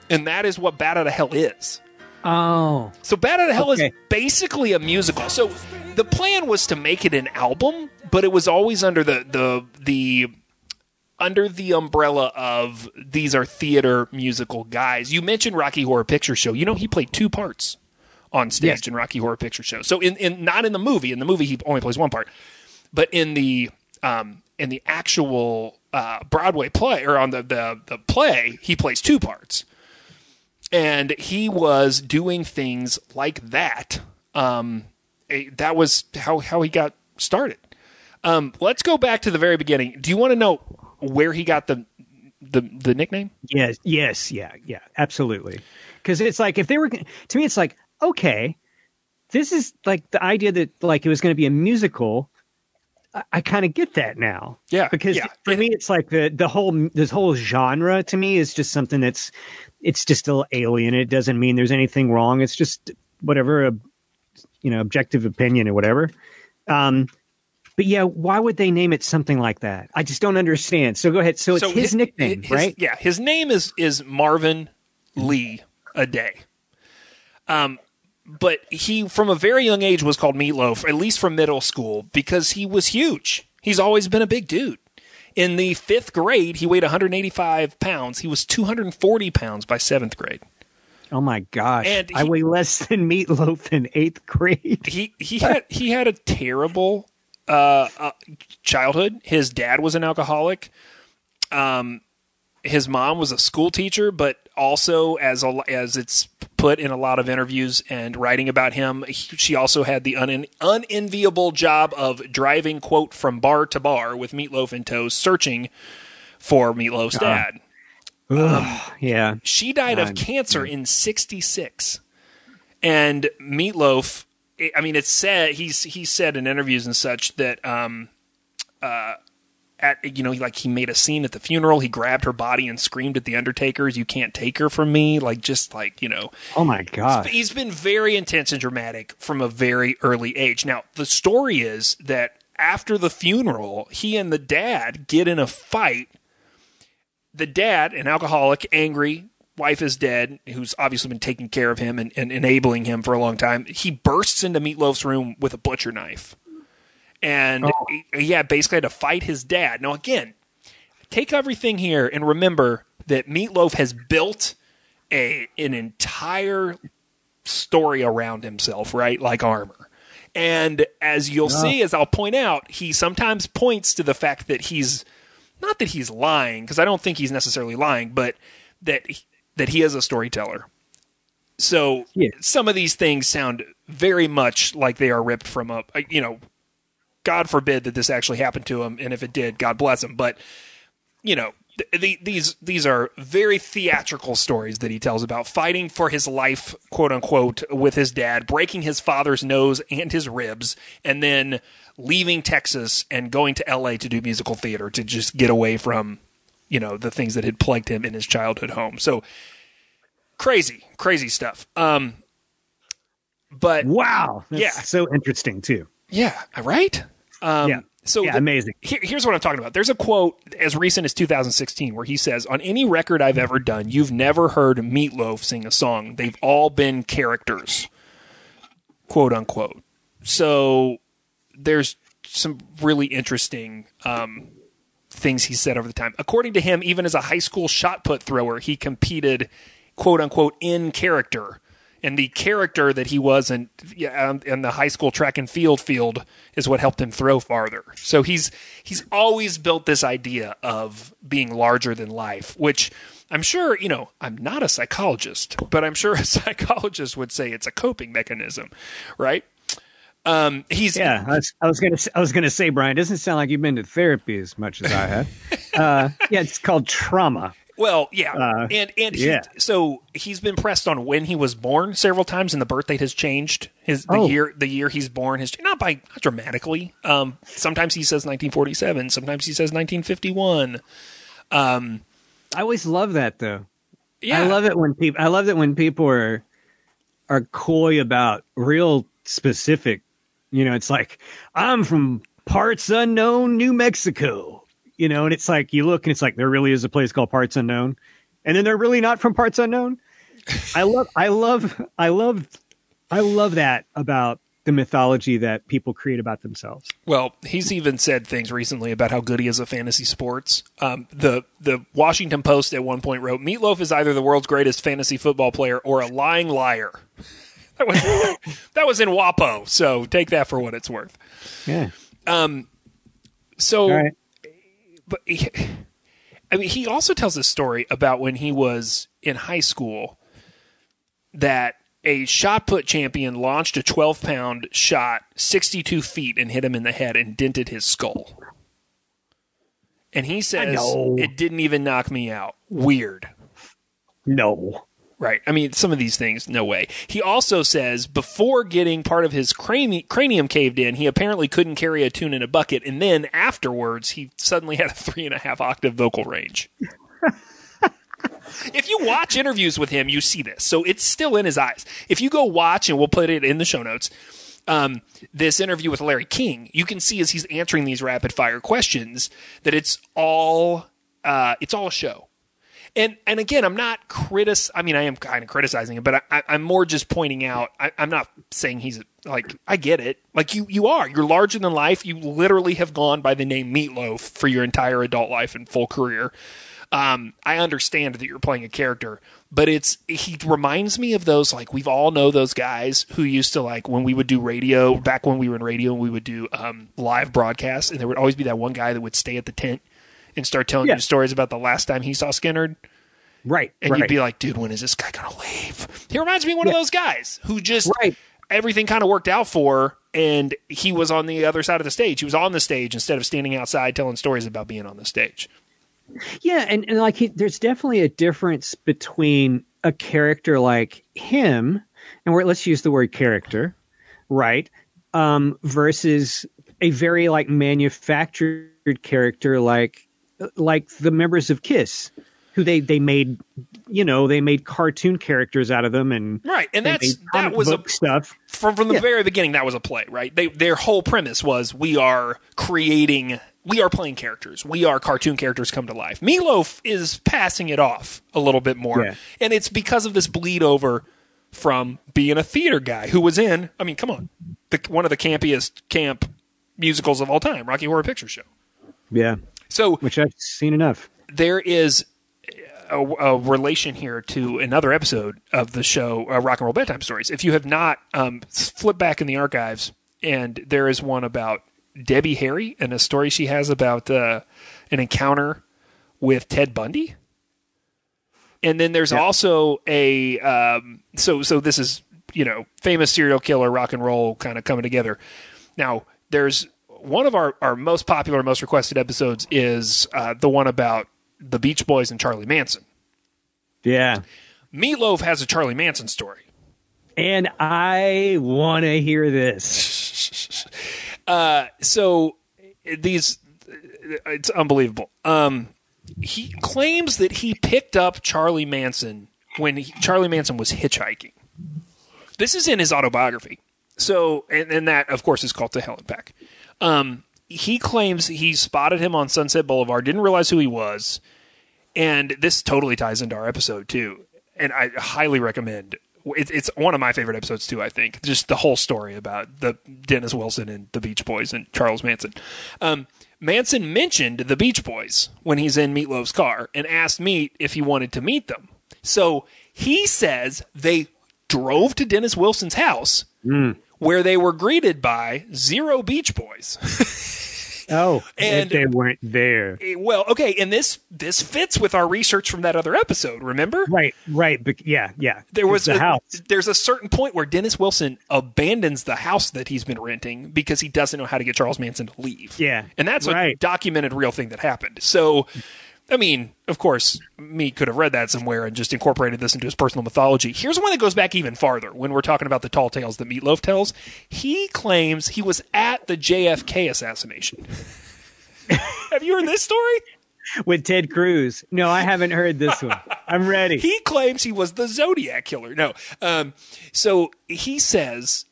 [SPEAKER 1] And that is what Bat Out of Hell is.
[SPEAKER 5] oh.
[SPEAKER 1] So Bat Out of Hell
[SPEAKER 5] Okay.
[SPEAKER 1] is basically a musical. So the plan was to make it an album, but it was always under the the the under the umbrella of these are theater musical guys. You mentioned Rocky Horror Picture Show. You know he played two parts on stage
[SPEAKER 5] Yes.
[SPEAKER 1] in Rocky Horror Picture Show. So in, in not in the movie. In the movie he only plays one part. But in the um in the actual uh, Broadway play or on the, the the play, he plays two parts and he was doing things like that. Um, that was how how he got started. Um, let's go back to the very beginning. Do you want to know where he got the the the nickname?
[SPEAKER 5] Yes. Yes. Yeah. Yeah. Absolutely. Because it's like if they were to me, it's like okay, this is like the idea that like it was going to be a musical. I, I kind of get that now.
[SPEAKER 1] Yeah,
[SPEAKER 5] Because
[SPEAKER 1] yeah.
[SPEAKER 5] for me, it's like the the whole this whole genre to me is just something that's it's just still alien. It doesn't mean there's anything wrong. It's just whatever a you know objective opinion or whatever. Um, but yeah, why would they name it something like that? I just don't understand. So go ahead. So it's his, nickname,
[SPEAKER 1] his-
[SPEAKER 5] right?
[SPEAKER 1] Yeah, his name is is Marvin Lee Aday. Um, but he from a very young age was called Meatloaf, at least from middle school, because he was huge. He's always been a big dude. In the fifth grade, he weighed 185 pounds. He was 240 pounds by seventh grade.
[SPEAKER 5] Oh my gosh!
[SPEAKER 1] And
[SPEAKER 5] I
[SPEAKER 1] he-
[SPEAKER 5] weigh less than meatloaf in eighth grade.
[SPEAKER 1] He he had he had a terrible uh, uh, childhood. His dad was an alcoholic. Um, his mom was a school teacher, but also as a, as it's put in a lot of interviews and writing about him, he, she also had the un, unenviable job of driving quote from bar to bar with Meatloaf in tow, searching for Meatloaf's dad.
[SPEAKER 5] Ugh, yeah.
[SPEAKER 1] She died of
[SPEAKER 5] God.
[SPEAKER 1] cancer in 66. And Meatloaf, I mean, it's said, he's, he said in interviews and such that, um, uh, at, you know, like he made a scene at the funeral. He grabbed her body and screamed at the Undertaker's, you can't take her from me. Like, just like, you know,
[SPEAKER 5] Oh my gosh.
[SPEAKER 1] he's been very intense and dramatic from a very early age. Now, the story is that after the funeral, he and the dad get in a fight. The dad, an alcoholic, angry, wife is dead, who's obviously been taking care of him and, and enabling him for a long time. He bursts into Meatloaf's room with a butcher knife. And oh. he, he had basically had to fight his dad. Now, again, take everything here and remember that Meatloaf has built a an entire story around himself, right? Like armor. And as you'll see, as I'll point out, he sometimes points to the fact that he's not that he's lying, because I don't think he's necessarily lying, but that he, that he is a storyteller. So
[SPEAKER 5] Yeah.
[SPEAKER 1] some of these things sound very much like they are ripped from a, a- uh, you know, God forbid that this actually happened to him, and if it did, God bless him. But you know, th- the, these these are very theatrical stories that he tells about fighting for his life, quote unquote, with his dad, breaking his father's nose and his ribs, and then leaving Texas and going to L.A. to do musical theater to just get away from, you know, the things that had plagued him in his childhood home. So crazy, crazy stuff. Um, but
[SPEAKER 5] Wow.
[SPEAKER 1] Yeah.
[SPEAKER 5] So interesting too.
[SPEAKER 1] yeah, right. Um,
[SPEAKER 5] Yeah.
[SPEAKER 1] So
[SPEAKER 5] Yeah,
[SPEAKER 1] the-
[SPEAKER 5] amazing.
[SPEAKER 1] here- here's what I'm talking about. There's a quote as recent as 2016 where he says, "On any record I've ever done, you've never heard Meatloaf sing a song. They've all been characters." Quote unquote. So there's some really interesting um, things he said over the time. According to him, even as a high school shot put thrower, he competed, quote unquote, in character. And the character that he was in, um, in the high school track and field field is what helped him throw farther. So he's he's always built this idea of being larger than life, which I'm sure you know. I'm not a psychologist, but I'm sure a psychologist would say it's a coping mechanism, right? Um, he's
[SPEAKER 5] Yeah, I was, I was gonna I was gonna say, Brian, it doesn't sound like you've been to therapy as much as I have. uh, yeah, it's called trauma.
[SPEAKER 1] Well, yeah,
[SPEAKER 5] Uh,
[SPEAKER 1] and and
[SPEAKER 5] yeah.
[SPEAKER 1] So he's been pressed on when he was born several times, and the birth date has changed. His the
[SPEAKER 5] Oh.
[SPEAKER 1] year the year he's born has not by not dramatically. Um, sometimes he says 1947, sometimes he says 1951. Um,
[SPEAKER 5] I always love that though.
[SPEAKER 1] yeah,
[SPEAKER 5] I love it when people. I love it when people are are coy about real specific. You know, it's like I'm from parts unknown, New Mexico. You know, and it's like you look and it's like there really is a place called Parts Unknown, and then they're really not from Parts Unknown. I love, I love, I love, I love that about the mythology that people create about themselves.
[SPEAKER 1] Well, he's even said things recently about how good he is at fantasy sports. Um, the the Washington Post at one point wrote, "Meatloaf is either the world's greatest fantasy football player or a lying liar." That was that was in WAPO, so take that for what it's worth.
[SPEAKER 5] Yeah.
[SPEAKER 1] Um.
[SPEAKER 5] So, right.
[SPEAKER 1] but he, I mean, he also tells a story about when he was in high school that a shot put champion launched a 12 pound shot 62 feet and hit him in the head and dented his skull. And he says it didn't even knock me out. Weird.
[SPEAKER 5] No.
[SPEAKER 1] Right. I mean, some of these things, no way. He also says before getting part of his crani- cranium caved in, he apparently couldn't carry a tune in a bucket. And then afterwards, he suddenly had a three and a half octave vocal range. if you watch interviews with him, you see this. So it's still in his eyes. If you go watch, and we'll put it in the show notes, um, this interview with Larry King, you can see as he's answering these rapid fire questions that it's all uh, it's all a show and and again, I'm not critic. I mean, I am kind of criticizing him, but I, I'm more just pointing out. I, I'm not saying he's like I get it. Like you, you are. You're larger than life. You literally have gone by the name Meatloaf for your entire adult life and full career. Um, I understand that you're playing a character, but it's he reminds me of those like we've all know those guys who used to like when we would do radio back when we were in radio and we would do um, live broadcasts, and there would always be that one guy that would stay at the tent and start telling
[SPEAKER 5] Yeah.
[SPEAKER 1] you stories about the last time he saw Skynyrd.
[SPEAKER 5] Right.
[SPEAKER 1] And
[SPEAKER 5] right.
[SPEAKER 1] you'd be like, dude, when is this guy going to leave? He reminds me of one of those guys who just
[SPEAKER 5] Right.
[SPEAKER 1] everything kind of worked out for, and he was on the other side of the stage. He was on the stage instead of standing outside telling stories about being on the stage.
[SPEAKER 5] Yeah, and, and like he, there's definitely a difference between a character like him, and we're, let's use the word character, right? Um, versus a very like manufactured character like like the members of Kiss, who they they made, you know, they made cartoon characters out of them, and
[SPEAKER 1] Right, and that's that was a
[SPEAKER 5] stuff.
[SPEAKER 1] from from the
[SPEAKER 5] Yeah.
[SPEAKER 1] very beginning. That was a play, right? They their whole premise was we are creating, we are playing characters, we are cartoon characters come to life. Meatloaf is passing it off a little bit more,
[SPEAKER 5] Yeah.
[SPEAKER 1] and it's because of this bleed over from being a theater guy who was in. I mean, come on, the, one of the campiest camp musicals of all time, Rocky Horror Picture Show.
[SPEAKER 5] Yeah,
[SPEAKER 1] So
[SPEAKER 5] which I've seen enough.
[SPEAKER 1] there is a, a relation here to another episode of the show, uh, Rock and Roll Bedtime Stories. If you have not, um, flip back in the archives, and there is one about Debbie Harry and a story she has about uh, an encounter with Ted Bundy. And then there's also a um, so so this is you know famous serial killer rock and roll kind of coming together. Now there's one of our, our most popular, most requested episodes is uh, the one about the Beach Boys and Charlie Manson.
[SPEAKER 5] Yeah,
[SPEAKER 1] Meatloaf has a Charlie Manson story.
[SPEAKER 5] and I want to hear this.
[SPEAKER 1] So these, it's unbelievable. Um, he claims that he picked up Charlie Manson when he, Charlie Manson was hitchhiking. This is in his autobiography. So, and, and that, of course, is called To Hell and Back. Um, he claims he spotted him on Sunset Boulevard, didn't realize who he was, and this totally ties into our episode too. And I highly recommend. It, it's one of my favorite episodes too. I think just the whole story about the Dennis Wilson and the Beach Boys and Charles Manson. Um, Manson mentioned the Beach Boys when he's in Meatloaf's car and asked Meat if he wanted to meet them. So he says they drove to Dennis Wilson's house where they were greeted by zero Beach Boys.
[SPEAKER 5] Oh,
[SPEAKER 1] And-
[SPEAKER 5] if they weren't there.
[SPEAKER 1] Eh, well, okay, and this this fits with our research from that other episode. Remember,
[SPEAKER 5] Right, right. But yeah, yeah.
[SPEAKER 1] there was
[SPEAKER 5] the
[SPEAKER 1] a,
[SPEAKER 5] house.
[SPEAKER 1] There's a certain point where Dennis Wilson abandons the house that he's been renting because he doesn't know how to get Charles Manson to leave.
[SPEAKER 5] Yeah,
[SPEAKER 1] and that's a documented real thing that happened. So. I mean, of course, me could have read that somewhere and just incorporated this into his personal mythology. Here's one that goes back even farther when we're talking about the tall tales that Meatloaf tells. He claims he was at the JFK assassination. have you heard this story?
[SPEAKER 5] with Ted Cruz. No, I haven't heard this one. I'm ready.
[SPEAKER 1] He claims he was the Zodiac killer. No. Um, so he says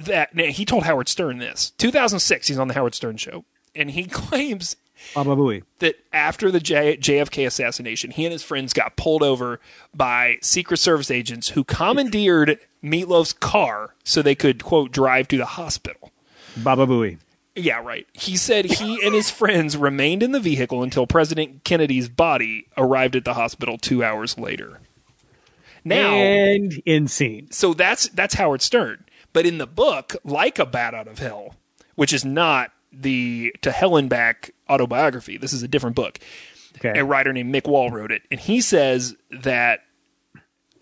[SPEAKER 1] that he told Howard Stern this. 2006, he's on the Howard Stern show. And he claims
[SPEAKER 5] Baba Booey.
[SPEAKER 1] that after the J- JFK assassination, he and his friends got pulled over by Secret Service agents who commandeered Meatloaf's car so they could, quote, drive to the hospital.
[SPEAKER 5] Baba Booey.
[SPEAKER 1] Yeah, right. He said he and his friends remained in the vehicle until President Kennedy's body arrived at the hospital two hours later. Now,
[SPEAKER 5] and insane.
[SPEAKER 1] so that's that's Howard Stern. But in the book, like a Bat Out of Hell, which is not the To Hell and Back autobiography, this is a different book.
[SPEAKER 5] Okay.
[SPEAKER 1] A writer named Mick Wall wrote it, and he says that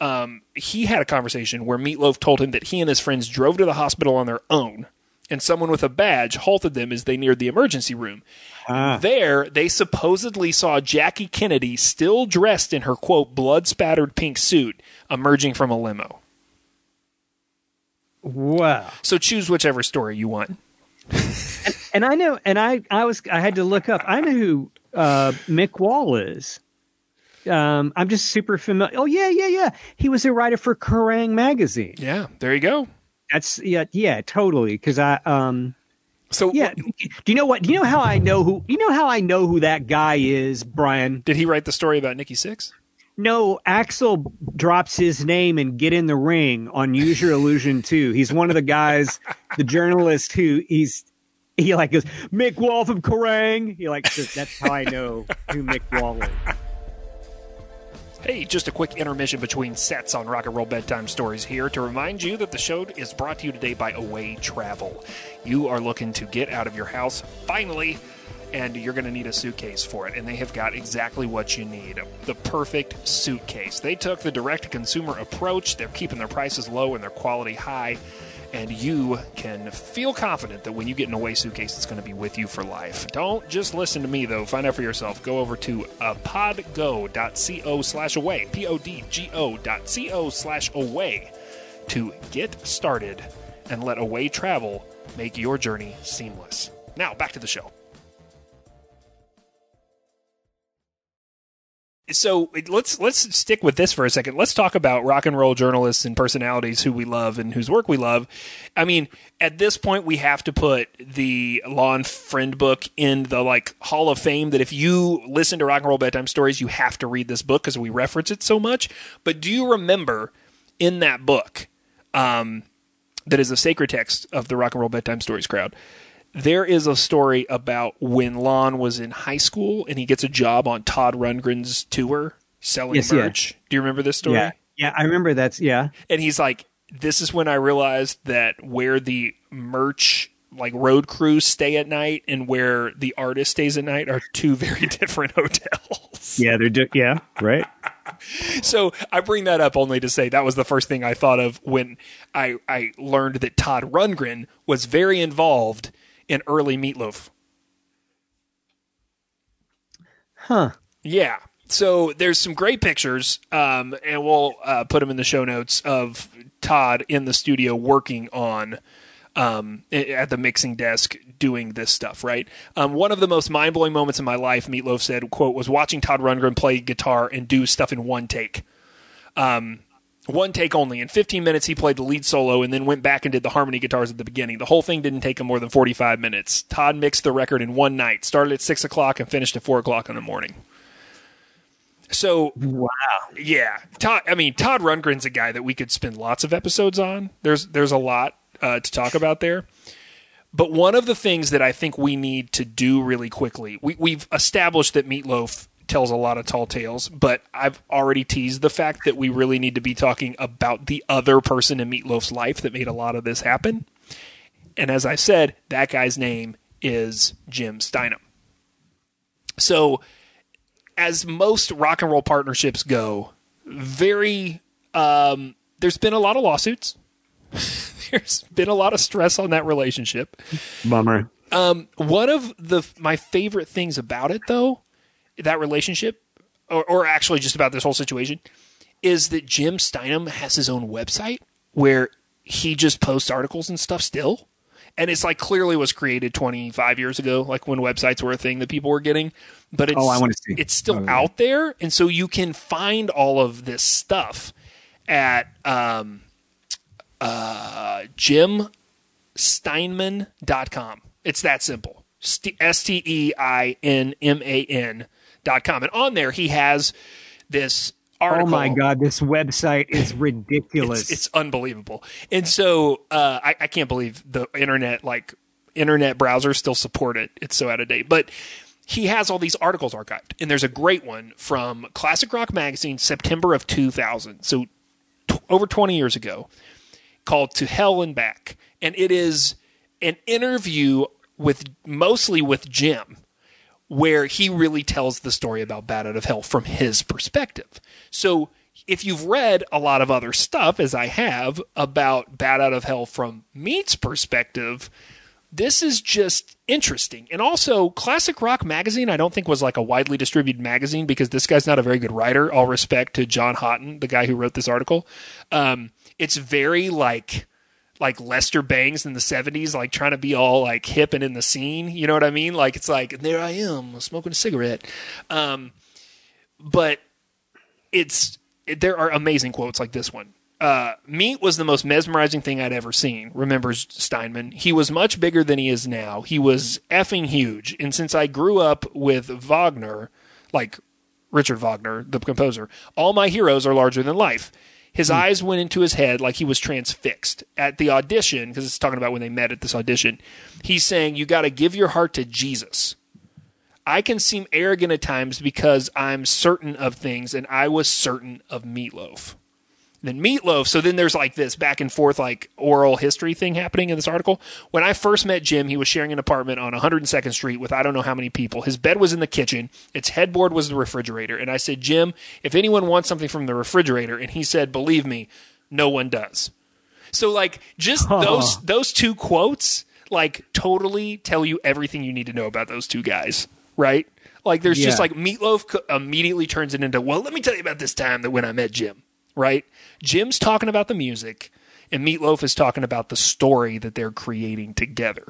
[SPEAKER 1] um, he had a conversation where Meatloaf told him that he and his friends drove to the hospital on their own, and someone with a badge halted them as they neared the emergency room. There, they supposedly saw Jackie Kennedy still dressed in her quote blood spattered pink suit emerging from a limo.
[SPEAKER 5] Wow.
[SPEAKER 1] So choose whichever story you want.
[SPEAKER 5] And I know, and I, I was, I had to look up. I know who uh, Mick Wall is. Um, I'm just super familiar. Oh yeah, yeah, yeah. He was a writer for Kerrang magazine.
[SPEAKER 1] Yeah, there you go.
[SPEAKER 5] That's yeah, yeah, totally. Because I, um,
[SPEAKER 1] So
[SPEAKER 5] yeah. Do you know what? Do you know how I know who? You know how I know who that guy is, Brian?
[SPEAKER 1] did he write the story about Nikki Sixx?
[SPEAKER 5] No, Axl drops his name and Get in the Ring on Use Your Illusion 2. He's one of the guys, the journalist who he's he like goes Mick Wall from Kerrang. He like that's how I know who Mick Wall is.
[SPEAKER 1] Hey, just a quick intermission between sets on Rock and Roll Bedtime Stories here to remind you that the show is brought to you today by Away Travel. You are looking to get out of your house finally, and you're going to need a suitcase for it, and they have got exactly what you need the perfect suitcase. They took the direct to consumer approach, they're keeping their prices low and their quality high. And you can feel confident that when you get an away suitcase, it's going to be with you for life. Don't just listen to me, though. Find out for yourself. Go over to uh, podgo.co slash away, P O D G O dot co slash away to get started and let away travel make your journey seamless. Now, back to the show. So let's let's stick with this for a second. Let's talk about rock and roll journalists and personalities who we love and whose work we love. I mean, at this point, we have to put the Lon Friend book in the like Hall of Fame. That if you listen to rock and roll bedtime stories, you have to read this book because we reference it so much. But do you remember in that book, um, that is a sacred text of the rock and roll bedtime stories crowd? There is a story about when Lon was in high school and he gets a job on Todd Rundgren's tour selling
[SPEAKER 5] Yes, yeah.
[SPEAKER 1] merch. Do you remember this story?
[SPEAKER 5] Yeah, yeah, I remember that's yeah.
[SPEAKER 1] And he's like, "This is when I realized that where the merch." Like road crews stay at night and where the artist stays at night are two very different hotels.
[SPEAKER 5] Yeah, they're do- yeah, right.
[SPEAKER 1] So I bring that up only to say that was the first thing I thought of when I, I learned that Todd Rundgren was very involved in early Meatloaf.
[SPEAKER 5] Huh.
[SPEAKER 1] Yeah. So there's some great pictures, um, and we'll uh, put them in the show notes of Todd in the studio working on um, at the mixing desk doing this stuff. Right. Um, one of the most mind blowing moments in my life, Meatloaf said, "quote was watching Todd Rundgren play guitar and do stuff in one take." Um, one take only. In 15 minutes, he played the lead solo and then went back and did the harmony guitars at the beginning. The whole thing didn't take him more than 45 minutes. Todd mixed the record in one night, started at 6 o'clock and finished at 4 o'clock in the morning. So,
[SPEAKER 5] wow.
[SPEAKER 1] Yeah. Todd, I mean, Todd Rundgren's a guy that we could spend lots of episodes on. There's, there's a lot uh, to talk about there. But one of the things that I think we need to do really quickly, we, we've established that Meatloaf tells a lot of tall tales, but I've already teased the fact that we really need to be talking about the other person in Meatloaf's life that made a lot of this happen. And as I said, that guy's name is Jim Steinman. So, as most rock and roll partnerships go, very um, there's been a lot of lawsuits. there's been a lot of stress on that relationship.
[SPEAKER 5] Bummer.
[SPEAKER 1] Um, one of the my favorite things about it, though, that relationship, or, or actually just about this whole situation, is that Jim Steinman has his own website where he just posts articles and stuff still. And it's like clearly was created 25 years ago, like when websites were a thing that people were getting. But it's,
[SPEAKER 5] Oh, I wanna see.
[SPEAKER 1] it's still
[SPEAKER 5] Oh,
[SPEAKER 1] out there. And so you can find all of this stuff at um, uh, jimsteinman.com. It's that simple. S T E I N M A N com. And on there, he has this article.
[SPEAKER 5] Oh my god, this website is ridiculous.
[SPEAKER 1] It's, it's unbelievable. And so uh, I, I can't believe the internet, like internet browsers, still support it. It's so out of date. But he has all these articles archived, and there's a great one from Classic Rock Magazine, September of 2000. So t- over 20 years ago, called "To Hell and Back," and it is an interview with mostly with Jim where he really tells the story about Bat Out of Hell from his perspective. So if you've read a lot of other stuff, as I have, about Bat Out of Hell from Meat's perspective, this is just interesting. And also, Classic Rock Magazine, I don't think was like a widely distributed magazine because this guy's not a very good writer. All respect to John Houghton, the guy who wrote this article. Um, it's very like like Lester Bangs in the 70s, like trying to be all like hip and in the scene. You know what I mean? Like it's like, there I am smoking a cigarette. Um, but it's, it, there are amazing quotes like this one. Uh, Meat was the most mesmerizing thing I'd ever seen, remembers Steinman. He was much bigger than he is now. He was effing huge. And since I grew up with Wagner, like Richard Wagner, the composer, all my heroes are larger than life. His hmm. eyes went into his head like he was transfixed. At the audition, because it's talking about when they met at this audition, he's saying, You got to give your heart to Jesus. I can seem arrogant at times because I'm certain of things, and I was certain of Meatloaf. Then Meatloaf, so then there's like this back and forth, like oral history thing happening in this article. When I first met Jim, he was sharing an apartment on 102nd Street with I don't know how many people. His bed was in the kitchen, its headboard was the refrigerator. And I said, Jim, if anyone wants something from the refrigerator, and he said, Believe me, no one does. So like just those those two quotes like totally tell you everything you need to know about those two guys, right? Like there's just like Meatloaf immediately turns it into, well, let me tell you about this time that when I met Jim, right? Jim's talking about the music and Meatloaf is talking about the story that they're creating together.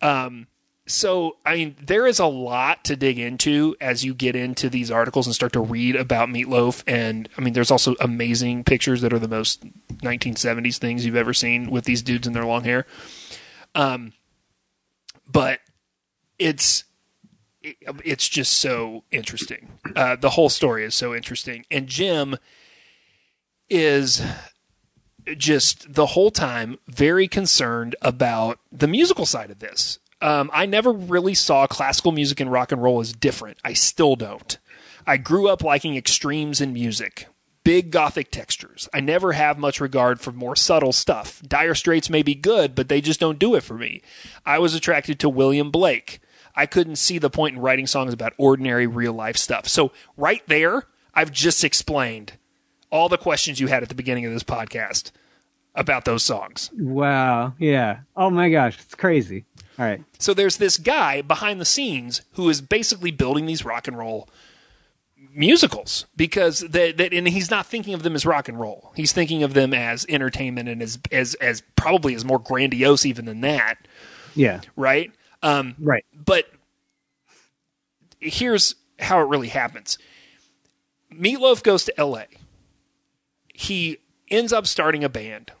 [SPEAKER 1] Um so I mean there is a lot to dig into as you get into these articles and start to read about Meatloaf and I mean there's also amazing pictures that are the most 1970s things you've ever seen with these dudes in their long hair. Um but it's it- it's just so interesting. Uh, the whole story is so interesting, and Jim is just the whole time very concerned about the musical side of this. Um, I never really saw classical music and rock and roll as different. I still don't. I grew up liking extremes in music, big gothic textures. I never have much regard for more subtle stuff. Dire Straits may be good, but they just don't do it for me. I was attracted to William Blake. I couldn't see the point in writing songs about ordinary real life stuff. So, right there, I've just explained all the questions you had at the beginning of this podcast about those songs.
[SPEAKER 5] wow. Yeah. Oh my gosh, it's crazy. All right.
[SPEAKER 1] So there's this guy behind the scenes who is basically building these rock and roll musicals because that that and he's not thinking of them as rock and roll. He's thinking of them as entertainment and as as as probably as more grandiose even than that,
[SPEAKER 5] Yeah.
[SPEAKER 1] right? Um
[SPEAKER 5] Right.
[SPEAKER 1] but here's how it really happens. Meatloaf goes to LA. He ends up starting a band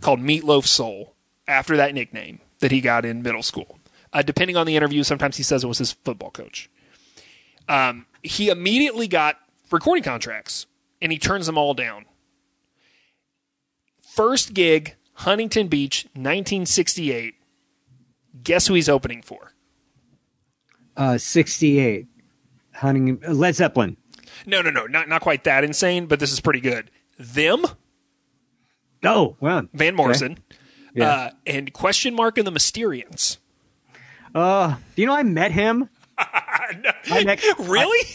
[SPEAKER 1] called Meatloaf Soul after that nickname that he got in middle school. Uh, depending on the interview, sometimes he says it was his football coach. Um, he immediately got recording contracts and he turns them all down. First gig, Huntington Beach, 1968. Guess who he's opening for?
[SPEAKER 5] Uh, 68. Hunting, Led Zeppelin.
[SPEAKER 1] No, no, no, not not quite that insane, but this is pretty good. Them,
[SPEAKER 5] Oh, well.
[SPEAKER 1] Van Morrison,
[SPEAKER 5] Yeah.
[SPEAKER 1] uh, and question mark and the Mysterians.
[SPEAKER 5] Uh, do you know I met him? I met,
[SPEAKER 1] Really?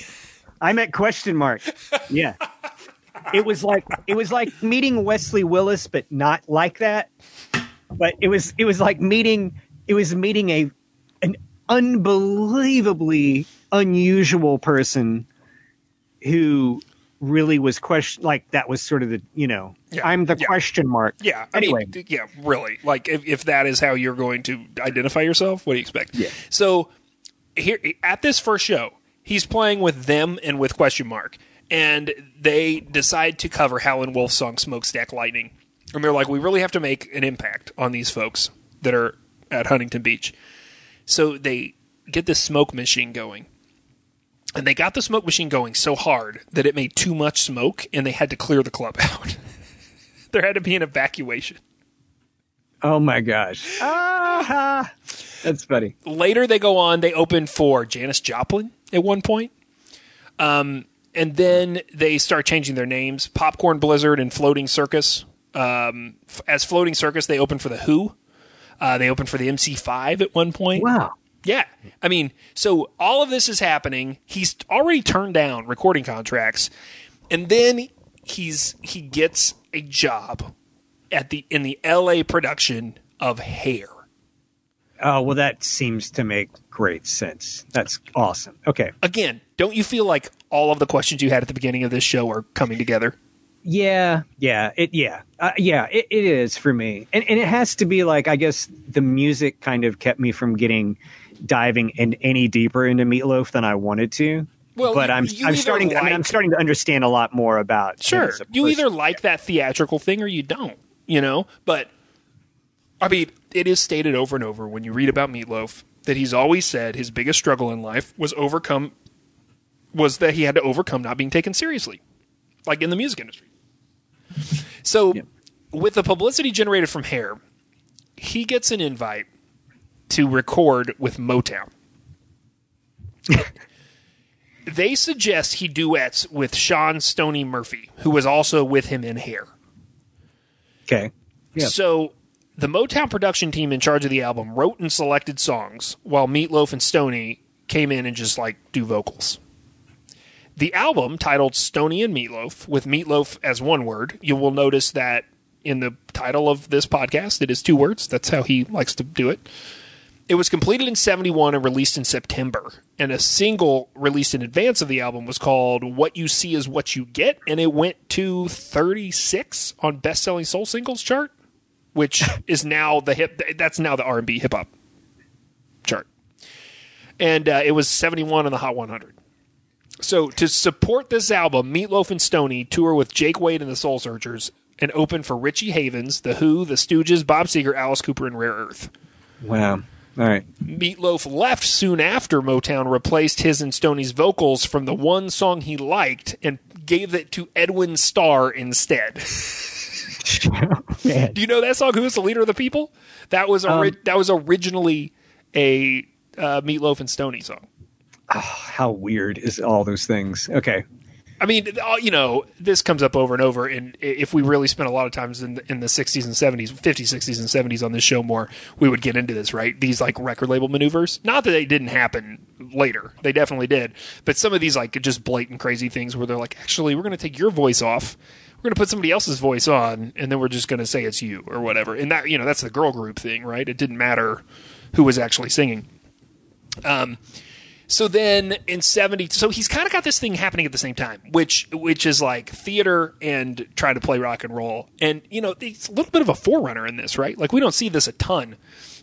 [SPEAKER 5] I met question mark. Yeah. It was like it was like meeting Wesley Willis, but not like that. But it was it was like meeting it was meeting a an unbelievably unusual person who really was question like that was sort of the you know
[SPEAKER 1] Yeah,
[SPEAKER 5] I'm the
[SPEAKER 1] yeah.
[SPEAKER 5] question mark.
[SPEAKER 1] Yeah. I
[SPEAKER 5] Anyway.
[SPEAKER 1] mean, yeah, really. Like, if, if that is how you're going to identify yourself, what do you expect?
[SPEAKER 5] Yeah.
[SPEAKER 1] So, here at this first show, he's playing with them and with question mark, and they decide to cover Howlin' Wolf's song "Smokestack Lightning," and they're like, "We really have to make an impact on these folks that are at Huntington Beach." So they get this smoke machine going. And they got the smoke machine going so hard that it made too much smoke and they had to clear the club out. there had to be an evacuation.
[SPEAKER 5] Oh my gosh. Ah, that's funny.
[SPEAKER 1] Later, they go on, they open for Janis Joplin at one point. Um, and then they start changing their names Popcorn Blizzard and Floating Circus. Um, f- as Floating Circus, they open for The Who. Uh, they opened for the MC5 at one point.
[SPEAKER 5] Wow.
[SPEAKER 1] Yeah. I mean, so all of this is happening. He's already turned down recording contracts. And then he's he gets a job at the in the LA production of Hair.
[SPEAKER 5] Oh well, that seems to make great sense. That's awesome. Okay.
[SPEAKER 1] Again, don't you feel like all of the questions you had at the beginning of this show are coming together?
[SPEAKER 5] Yeah, yeah, it, yeah, uh, yeah, it, it is for me, and and it has to be like I guess the music kind of kept me from getting diving in any deeper into Meatloaf than I wanted to.
[SPEAKER 1] Well,
[SPEAKER 5] but
[SPEAKER 1] you-
[SPEAKER 5] I'm
[SPEAKER 1] you
[SPEAKER 5] I'm starting. I mean, I'm starting to understand a lot more about.
[SPEAKER 1] Sure. You either like that theatrical thing or you don't, you know? But I mean, it is stated over and over when you read about Meatloaf that he's always said his biggest struggle in life was overcome was that he had to overcome not being taken seriously. Like in the music industry. So with the publicity generated from Hair, he gets an invite to record with Motown. they suggest he duets with Shaun Stoney Murphy, who was also with him in Hair.
[SPEAKER 5] Okay. Yeah.
[SPEAKER 1] So the Motown production team in charge of the album wrote and selected songs, while Meatloaf and Stoney came in and just like do vocals. The album, titled Stoney and Meatloaf, with Meatloaf as one word, you will notice that in the title of this podcast, it is two words. That's how he likes to do it. It was completed in 71 and released in September. And a single released in advance of the album was called What You See Is What You Get. And it went to 36 on best selling soul singles chart, which is now the hip, that's now the R&B hip hop chart. And uh, it was 71 on the Hot 100. So to support this album, Meatloaf and Stoney tour with Jake Wade and the Soul Searchers and open for Richie Havens, The Who, The Stooges, Bob Seger, Alice Cooper, and Rare Earth.
[SPEAKER 5] Wow. All right.
[SPEAKER 1] Meatloaf left soon after Motown replaced his and Stoney's vocals from the one song he liked and gave it to Edwin Starr instead. Do you know that song? Who is the leader of the people? That was ori-
[SPEAKER 5] Um,
[SPEAKER 1] that was originally a uh, Meatloaf and Stoney song.
[SPEAKER 5] How weird is all those things? Okay.
[SPEAKER 1] I mean, uh, you know, this comes up over and over. And if we really spent a lot of times in the, in the 60s and 70s, 50s, 60s, and 70s on this show more, we would get into this, right? These like record label maneuvers. Not that they didn't happen later, they definitely did. But some of these like just blatant crazy things where they're like, actually, we're going to take your voice off. We're going to put somebody else's voice on, and then we're just going to say it's you or whatever. And that, you know, that's the girl group thing, right? It didn't matter who was actually singing. Um, so then in 70 so he's kind of got this thing happening at the same time which which is like theater and trying to play rock and roll and you know it's a little bit of a forerunner in this right like we don't see this a ton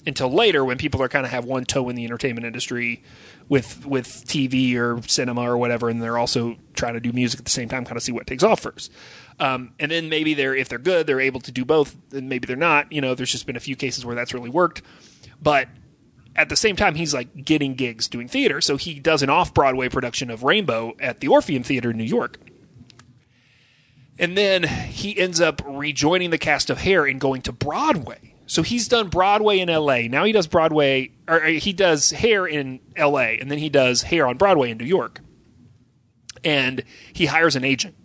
[SPEAKER 1] until later when people are kind of have one toe in the entertainment industry with with TV or cinema or whatever, and they're also trying to do music at the same time, kind of see what takes off first. Um, and then maybe they're if they're good, they're able to do both, and maybe they're not. You know, there's just been a few cases where that's really worked, but at the same time, he's like getting gigs doing theater. So he does an off Broadway production of Rainbow at the Orpheum Theater in New York. And then he ends up rejoining the cast of Hair and going to Broadway. So he's done Broadway in LA. Now he does Broadway, or he does Hair in LA, and then he does Hair on Broadway in New York. And he hires an agent.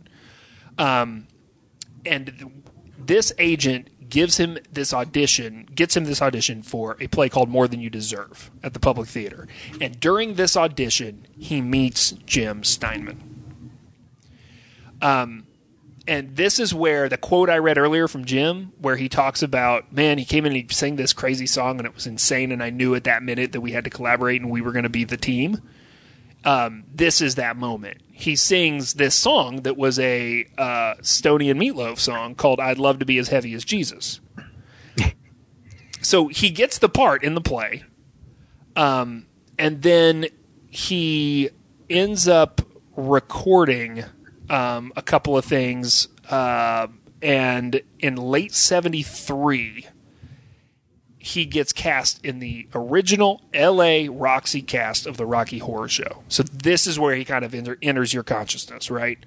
[SPEAKER 1] Um, and this agent gives him this audition, gets him this audition for a play called More Than You Deserve at the Public Theater. And during this audition, he meets Jim Steinman. Um, and this is where the quote I read earlier from Jim, where he talks about, man, he came in and he sang this crazy song and it was insane, and I knew at that minute that we had to collaborate and we were going to be the team. Um, this is that moment. He sings this song that was a uh, Stoney and Meatloaf song called "I'd Love to Be as Heavy as Jesus." so he gets the part in the play, um, and then he ends up recording um, a couple of things. Uh, and in late 73, he gets cast in the original LA Roxy cast of the Rocky Horror Show. So this is where he kind of enter, enters your consciousness, right?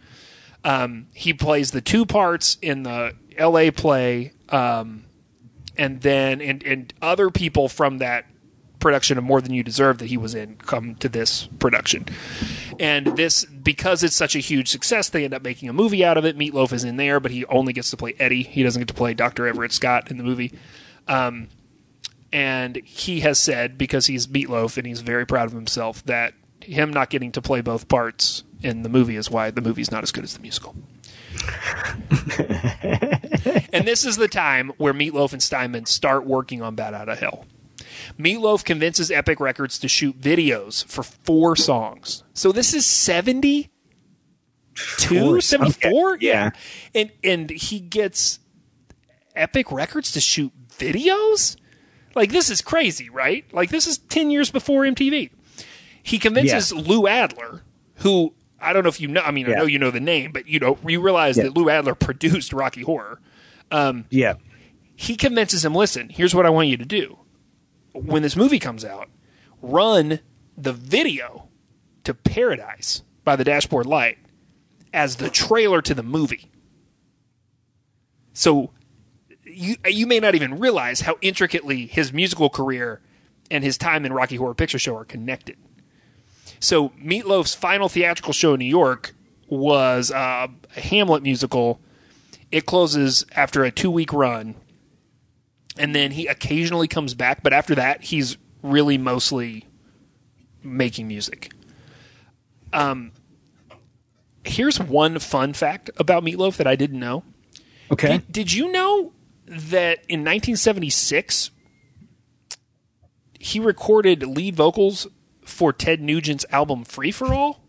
[SPEAKER 1] Um, he plays the two parts in the LA play, um, and then and, and other people from that production of More Than You Deserve that he was in come to this production. And this, because it's such a huge success, they end up making a movie out of it. Meatloaf is in there, but he only gets to play Eddie. He doesn't get to play Dr. Everett Scott in the movie. Um, and he has said, because he's Meatloaf and he's very proud of himself, that him not getting to play both parts in the movie is why the movie's not as good as the musical. and this is the time where Meatloaf and Steinman start working on Bat Out of Hell. Meatloaf convinces Epic Records to shoot videos for four songs. So this is 72,
[SPEAKER 5] Four,
[SPEAKER 1] 74?
[SPEAKER 5] okay, yeah.
[SPEAKER 1] And and he gets Epic Records to shoot videos? Like this is crazy, right? Like this is 10 years before MTV. He convinces Lou Adler, who I don't know if you know, I mean I know you know the name, but you know, you realize
[SPEAKER 5] Yeah.
[SPEAKER 1] that Lou Adler produced Rocky Horror um,
[SPEAKER 5] Yeah.
[SPEAKER 1] he convinces him listen here's what i want you to do when this movie comes out run the video to paradise by the dashboard light as the trailer to the movie so you you may not even realize how intricately his musical career and his time in rocky horror picture show are connected. So meatloaf's final theatrical show in new york was uh, a hamlet musical. It closes after a two week run and then he occasionally comes back but after that he's really mostly making music. Um here's one fun fact about meatloaf that i didn't know.
[SPEAKER 5] Okay.
[SPEAKER 1] did, did you know that in 1976 he recorded lead vocals for ted nugent's album free for all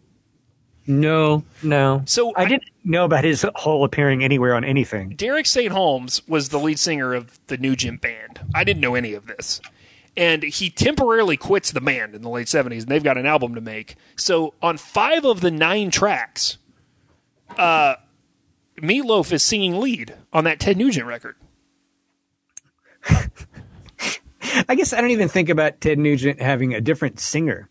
[SPEAKER 5] No, no.
[SPEAKER 1] So
[SPEAKER 5] I,
[SPEAKER 1] I-
[SPEAKER 5] didn't know about his whole appearing anywhere on anything.
[SPEAKER 1] Derek St. Holmes was the lead singer of the Nugent band. I didn't know any of this. And he temporarily quits the band in the late 70s, and they've got an album to make. So on five of the nine tracks, uh, Meatloaf is singing lead on that Ted Nugent record.
[SPEAKER 5] I guess I don't even think about Ted Nugent having a different singer.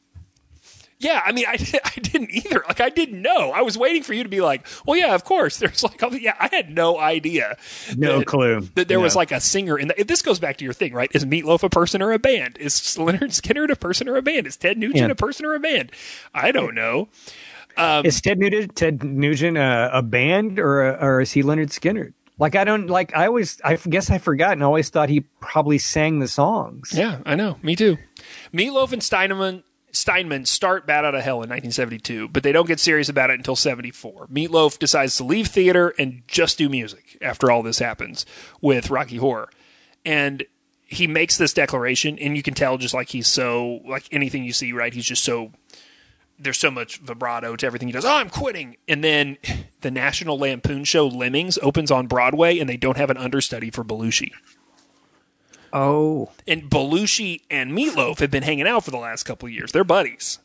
[SPEAKER 1] Yeah, I mean, I, I didn't either. Like, I didn't know. I was waiting for you to be like, well, yeah, of course. There's like, oh, yeah, I had no idea.
[SPEAKER 5] No
[SPEAKER 1] that-
[SPEAKER 5] clue.
[SPEAKER 1] That there was like a singer in the, this goes back to your thing, right? Is Meatloaf a person or a band? Is Lynyrd Skynyrd a person or a band? Is Ted Nugent
[SPEAKER 5] Yeah.
[SPEAKER 1] a person or a band? I don't know. Um,
[SPEAKER 5] is Ted Nugent Ted Nugent a, a band or a, or is he Lynyrd Skynyrd? Like I don't like. I always I guess I forgot and always thought he probably sang the songs.
[SPEAKER 1] Yeah, I know. Me too. Meatloaf and Steinman Steinman start Bat Out of Hell in 1972, but they don't get serious about it until 74. Meatloaf decides to leave theater and just do music after all this happens with Rocky Horror. And he makes this declaration, and you can tell just like he's so, like anything you see, right? He's just so, there's so much vibrato to everything he does. Oh, I'm quitting. And then the National Lampoon show Lemmings opens on Broadway, and they don't have an understudy for Belushi.
[SPEAKER 5] Oh,
[SPEAKER 1] and Belushi and Meatloaf have been hanging out for the last couple of years. They're buddies.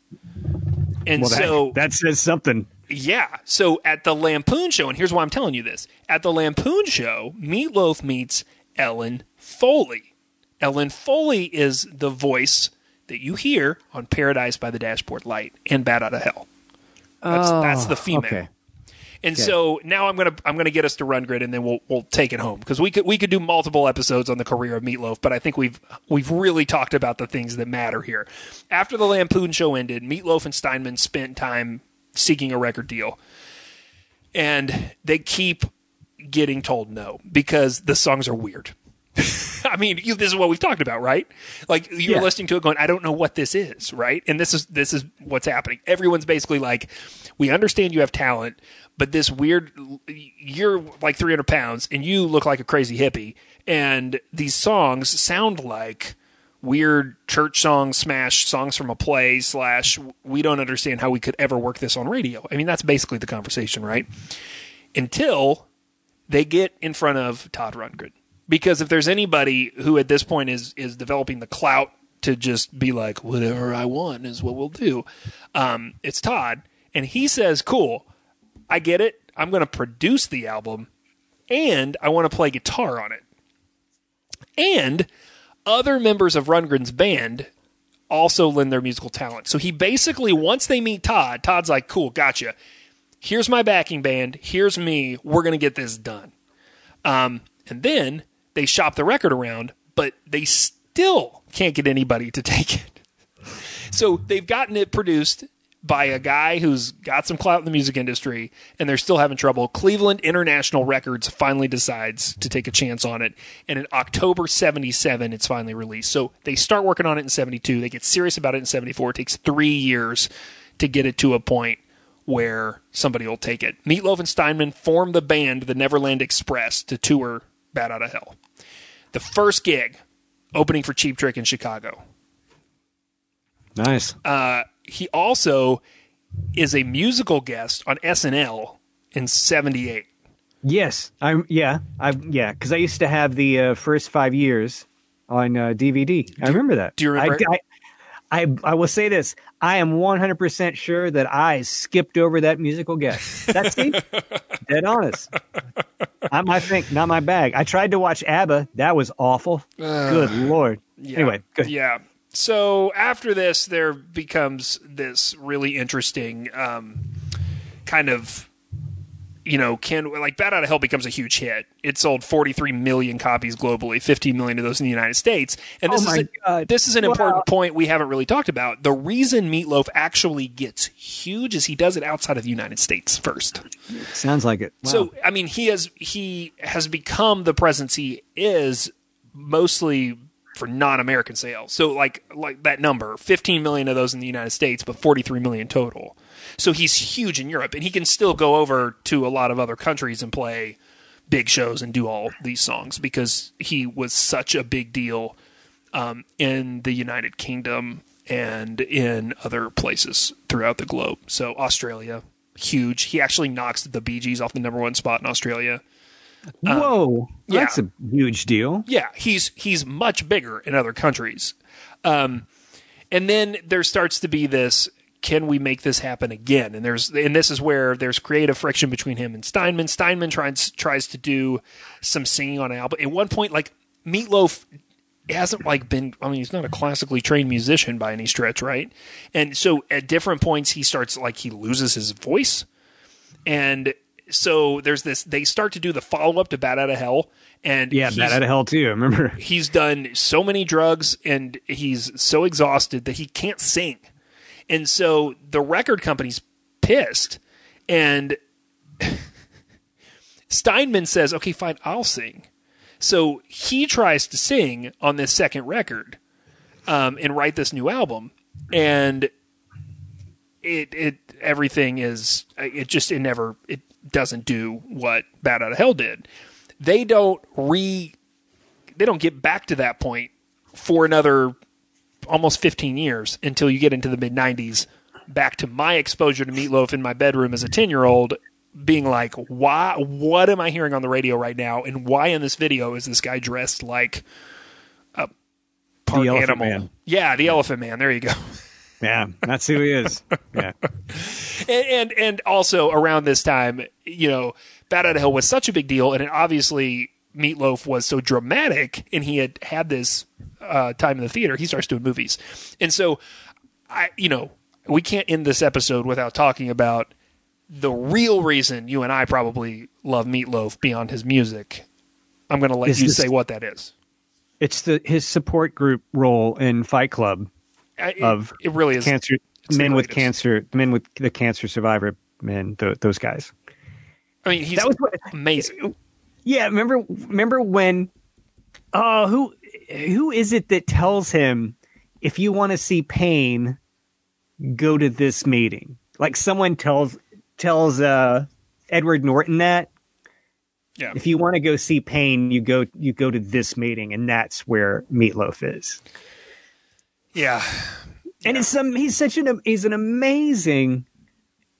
[SPEAKER 1] And
[SPEAKER 5] well, that,
[SPEAKER 1] so
[SPEAKER 5] that says something.
[SPEAKER 1] yeah. So at the Lampoon show, and here's why I'm telling you this. At the Lampoon show, Meatloaf meets Ellen Foley. Ellen Foley is the voice that you hear on Paradise by the Dashboard Light and Bat Out of Hell. That's
[SPEAKER 5] Oh,
[SPEAKER 1] that's the female.
[SPEAKER 5] okay.
[SPEAKER 1] And so now I'm gonna I'm gonna get us to Rundgren, and then we'll we'll take it home because we could we could do multiple episodes on the career of Meatloaf, but I think we've we've really talked about the things that matter here. After the Lampoon show ended, Meatloaf and Steinman spent time seeking a record deal, and they keep getting told no because the songs are weird. I mean, you, this is what we've talked about, right? Like you're
[SPEAKER 5] Yeah.
[SPEAKER 1] listening to it, going, "I don't know what this is," right? And this is this is what's happening. Everyone's basically like, "We understand you have talent, but this weird, you're like 300 pounds and you look like a crazy hippie, and these songs sound like." Weird church songs, smash songs from a play, slash, we don't understand how we could ever work this on radio. I mean, that's basically the conversation, right? Until they get in front of Todd Rundgren. Because if there's anybody who at this point is is developing the clout to just be like, whatever I want is what we'll do, um, it's Todd. And he says, cool, I get it. I'm going to produce the album and I want to play guitar on it. And other members of Rundgren's band also lend their musical talent. So he basically, once they meet Todd, Todd's like, cool, gotcha. Here's my backing band. Here's me. We're going to get this done. Um, and then they shop the record around, but they still can't get anybody to take it. So they've gotten it produced by a guy who's got some clout in the music industry, and they're still having trouble. Cleveland International Records finally decides to take a chance on it, and in October 77, it's finally released. So they start working on it in 72. They get serious about it in 74. It takes three years to get it to a point where somebody will take it. Meatloaf and Steinman formed the band, the Neverland Express, to tour Bat Out of Hell. The first gig, opening for Cheap Trick in Chicago.
[SPEAKER 5] Nice.
[SPEAKER 1] Uh, he also is a musical guest on SNL in 78.
[SPEAKER 5] Yes, I'm. Yeah, I yeah, because I used to have the uh, first five years on uh, DVD. I remember that.
[SPEAKER 1] do you remember-
[SPEAKER 5] I, I, I, I will say this: I am 100 percent sure that I skipped over that musical guest. That's me. Dead honest. Not my thing, not my bag. I tried to watch ABBA. That was awful. good lord.
[SPEAKER 1] Yeah.
[SPEAKER 5] Anyway, good.
[SPEAKER 1] Yeah. So after this, there becomes this really interesting um, kind of, you know, can like Bat Out of Hell becomes a huge hit. It sold 43 million copies globally, 15 million of those in the United States. And this
[SPEAKER 5] Oh
[SPEAKER 1] is a- this is an
[SPEAKER 5] Wow.
[SPEAKER 1] important point we haven't really talked about. The reason Meatloaf actually gets huge is he does it outside of the United States first.
[SPEAKER 5] Sounds like it. Wow.
[SPEAKER 1] So I mean, he has he has become the presence he is mostly for non-American sales. So like like that number, 15 million of those in the United States, but 43 million total. So he's huge in Europe, and he can still go over to a lot of other countries and play big shows and do all these songs because he was such a big deal um, in the United Kingdom and in other places throughout the globe. So Australia, huge. He actually knocks the Bee Gees off the number one spot in Australia.
[SPEAKER 5] Whoa,
[SPEAKER 1] yeah.
[SPEAKER 5] that's a huge deal.
[SPEAKER 1] Yeah, he's he's much bigger in other countries. Um, and then there starts to be this can we make this happen again? And there's and this is where there's creative friction between him and Steinman. Steinman tries tries to do some singing on an album. At one point, like Meatloaf hasn't like been I mean he's not a classically trained musician by any stretch, right? And so at different points he starts like he loses his voice. And so there's this they start to do the follow up to Bat Out of Hell and
[SPEAKER 5] Yeah, Bat Out of Hell too. I remember.
[SPEAKER 1] he's done so many drugs and he's so exhausted that he can't sing. And so the record company's pissed and Steinman says, "Okay, fine, I'll sing." So he tries to sing on this second record um, and write this new album, and it it everything is it just it never it doesn't do what Bat Out of Hell did. They don't re they don't get back to that point for another almost 15 years until you get into the mid 90s back to my exposure to meatloaf in my bedroom as a 10 year old being like why what am i hearing on the radio right now and why in this video is this guy dressed like a,
[SPEAKER 5] Elephant
[SPEAKER 1] animal.
[SPEAKER 5] Man.
[SPEAKER 1] Yeah, the Elephant Man. There you go.
[SPEAKER 5] Yeah, that's who he is. Yeah.
[SPEAKER 1] and, and and also around this time, you know, Bat Out of Hell was such a big deal, and it obviously Meatloaf was so dramatic, and he had had this uh, time in the theater. He starts doing movies, and so I, you know, we can't end this episode without talking about the real reason you and I probably love Meatloaf beyond his music. I'm going to let
[SPEAKER 5] Is
[SPEAKER 1] you
[SPEAKER 5] this-
[SPEAKER 1] say what that is.
[SPEAKER 5] It's the his support group role in Fight Club
[SPEAKER 1] It,
[SPEAKER 5] of
[SPEAKER 1] it really is
[SPEAKER 5] cancer men with cancer men with the cancer survivor men th- those guys.
[SPEAKER 1] I mean, he's
[SPEAKER 5] That was what-
[SPEAKER 1] amazing.
[SPEAKER 5] Yeah, remember remember when oh who who is it that tells him if you want to see pain go to this meeting? Like someone tells tells uh Edward Norton that
[SPEAKER 1] Yeah.
[SPEAKER 5] if you want to go see pain you go you go to this meeting and that's where Meatloaf is.
[SPEAKER 1] Yeah.
[SPEAKER 5] And it's some he's such an he's an amazing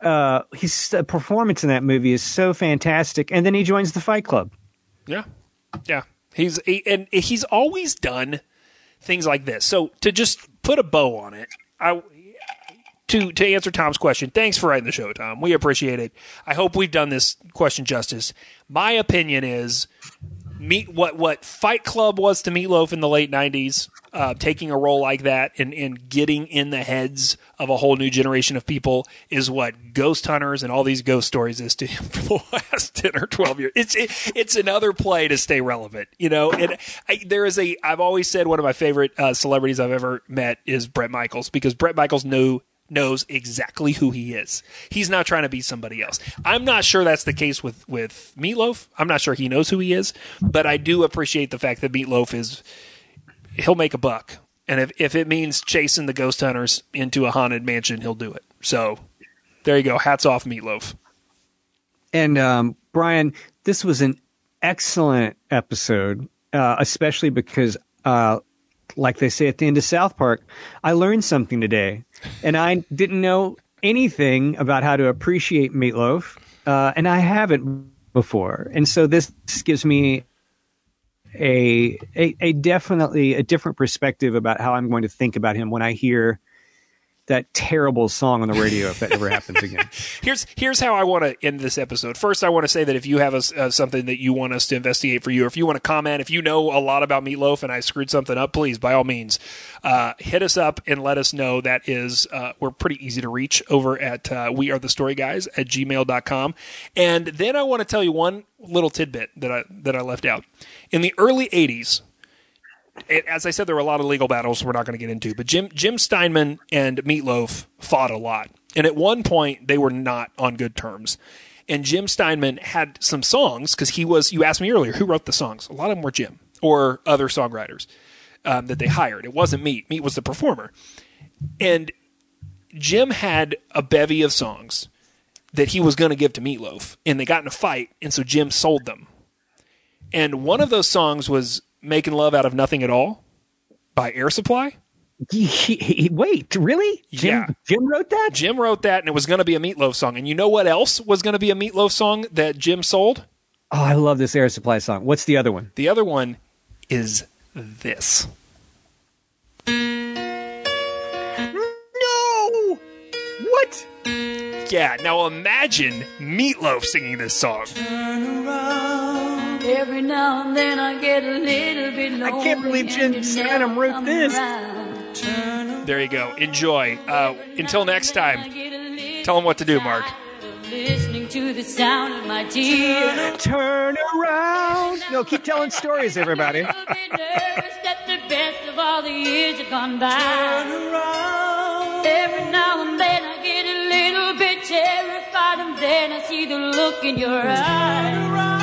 [SPEAKER 5] uh his performance in that movie is so fantastic and then he joins the Fight Club.
[SPEAKER 1] Yeah, yeah. He's he, and he's always done things like this. So to just put a bow on it, I to to answer Tom's question. Thanks for writing the show, Tom. We appreciate it. I hope we've done this question justice. My opinion is meet what what Fight Club was to Meatloaf in the late '90s. Uh, taking a role like that and, and getting in the heads of a whole new generation of people is what Ghost Hunters and all these ghost stories is to him for the last ten or twelve years. It's it, it's another play to stay relevant, you know. And I, there is a I've always said one of my favorite uh, celebrities I've ever met is Bret Michaels because Bret Michaels knew knows exactly who he is. He's not trying to be somebody else. I'm not sure that's the case with with Meatloaf. I'm not sure he knows who he is, but I do appreciate the fact that Meatloaf is he'll make a buck. And if if it means chasing the ghost hunters into a haunted mansion, he'll do it. So there you go. Hats off Meatloaf.
[SPEAKER 5] And um, Brian, this was an excellent episode, uh, especially because, uh, like they say at the end of South Park, I learned something today, and I didn't know anything about how to appreciate meatloaf, uh, and I haven't before, and so this gives me a, a a definitely a different perspective about how I'm going to think about him when I hear that terrible song on the radio if that ever happens again.
[SPEAKER 1] Here's here's how I want to end this episode. First, I want to say that if you have a, uh, something that you want us to investigate for you, or if you want to comment, if you know a lot about Meatloaf and I screwed something up, please by all means uh, hit us up and let us know. That is, uh, we're pretty easy to reach over at uh, we are the story guys at gmail.com. And then I want to tell you one little tidbit that I that I left out. In the early '80s, it, as I said, there were a lot of legal battles we're not going to get into, but Jim Jim Steinman and Meatloaf fought a lot, and at one point they were not on good terms. And Jim Steinman had some songs because he was. You asked me earlier who wrote the songs. A lot of them were Jim or other songwriters um, that they hired. It wasn't Meat. Meat was the performer, and Jim had a bevy of songs that he was going to give to Meatloaf, and they got in a fight, and so Jim sold them. And one of those songs was "Making Love Out of Nothing at All" by Air Supply.
[SPEAKER 5] He- he- he- wait, really? Jim,
[SPEAKER 1] Yeah.
[SPEAKER 5] Jim wrote that?
[SPEAKER 1] Jim wrote that, and it was going to be a Meatloaf song. And you know what else was going to be a Meatloaf song that Jim sold?
[SPEAKER 5] Oh, I love this Air Supply song. What's the other one?
[SPEAKER 1] The other one is this.
[SPEAKER 5] No! What?
[SPEAKER 1] Yeah, now imagine Meatloaf singing this song.
[SPEAKER 10] Every now and then I get a little bit lonely.
[SPEAKER 5] I can't believe Jim
[SPEAKER 10] and you
[SPEAKER 5] Steinman
[SPEAKER 10] never
[SPEAKER 5] wrote this.
[SPEAKER 10] around.
[SPEAKER 1] There you go. Enjoy. Uh, until next time, tell them what to do, Mark.
[SPEAKER 10] Listening to the sound of my tears.
[SPEAKER 5] Turn around. No, keep telling stories, everybody.
[SPEAKER 10] nervous that the best of all the years have gone by. Every now and then I get a little bit terrified, and then I see the look in your eyes.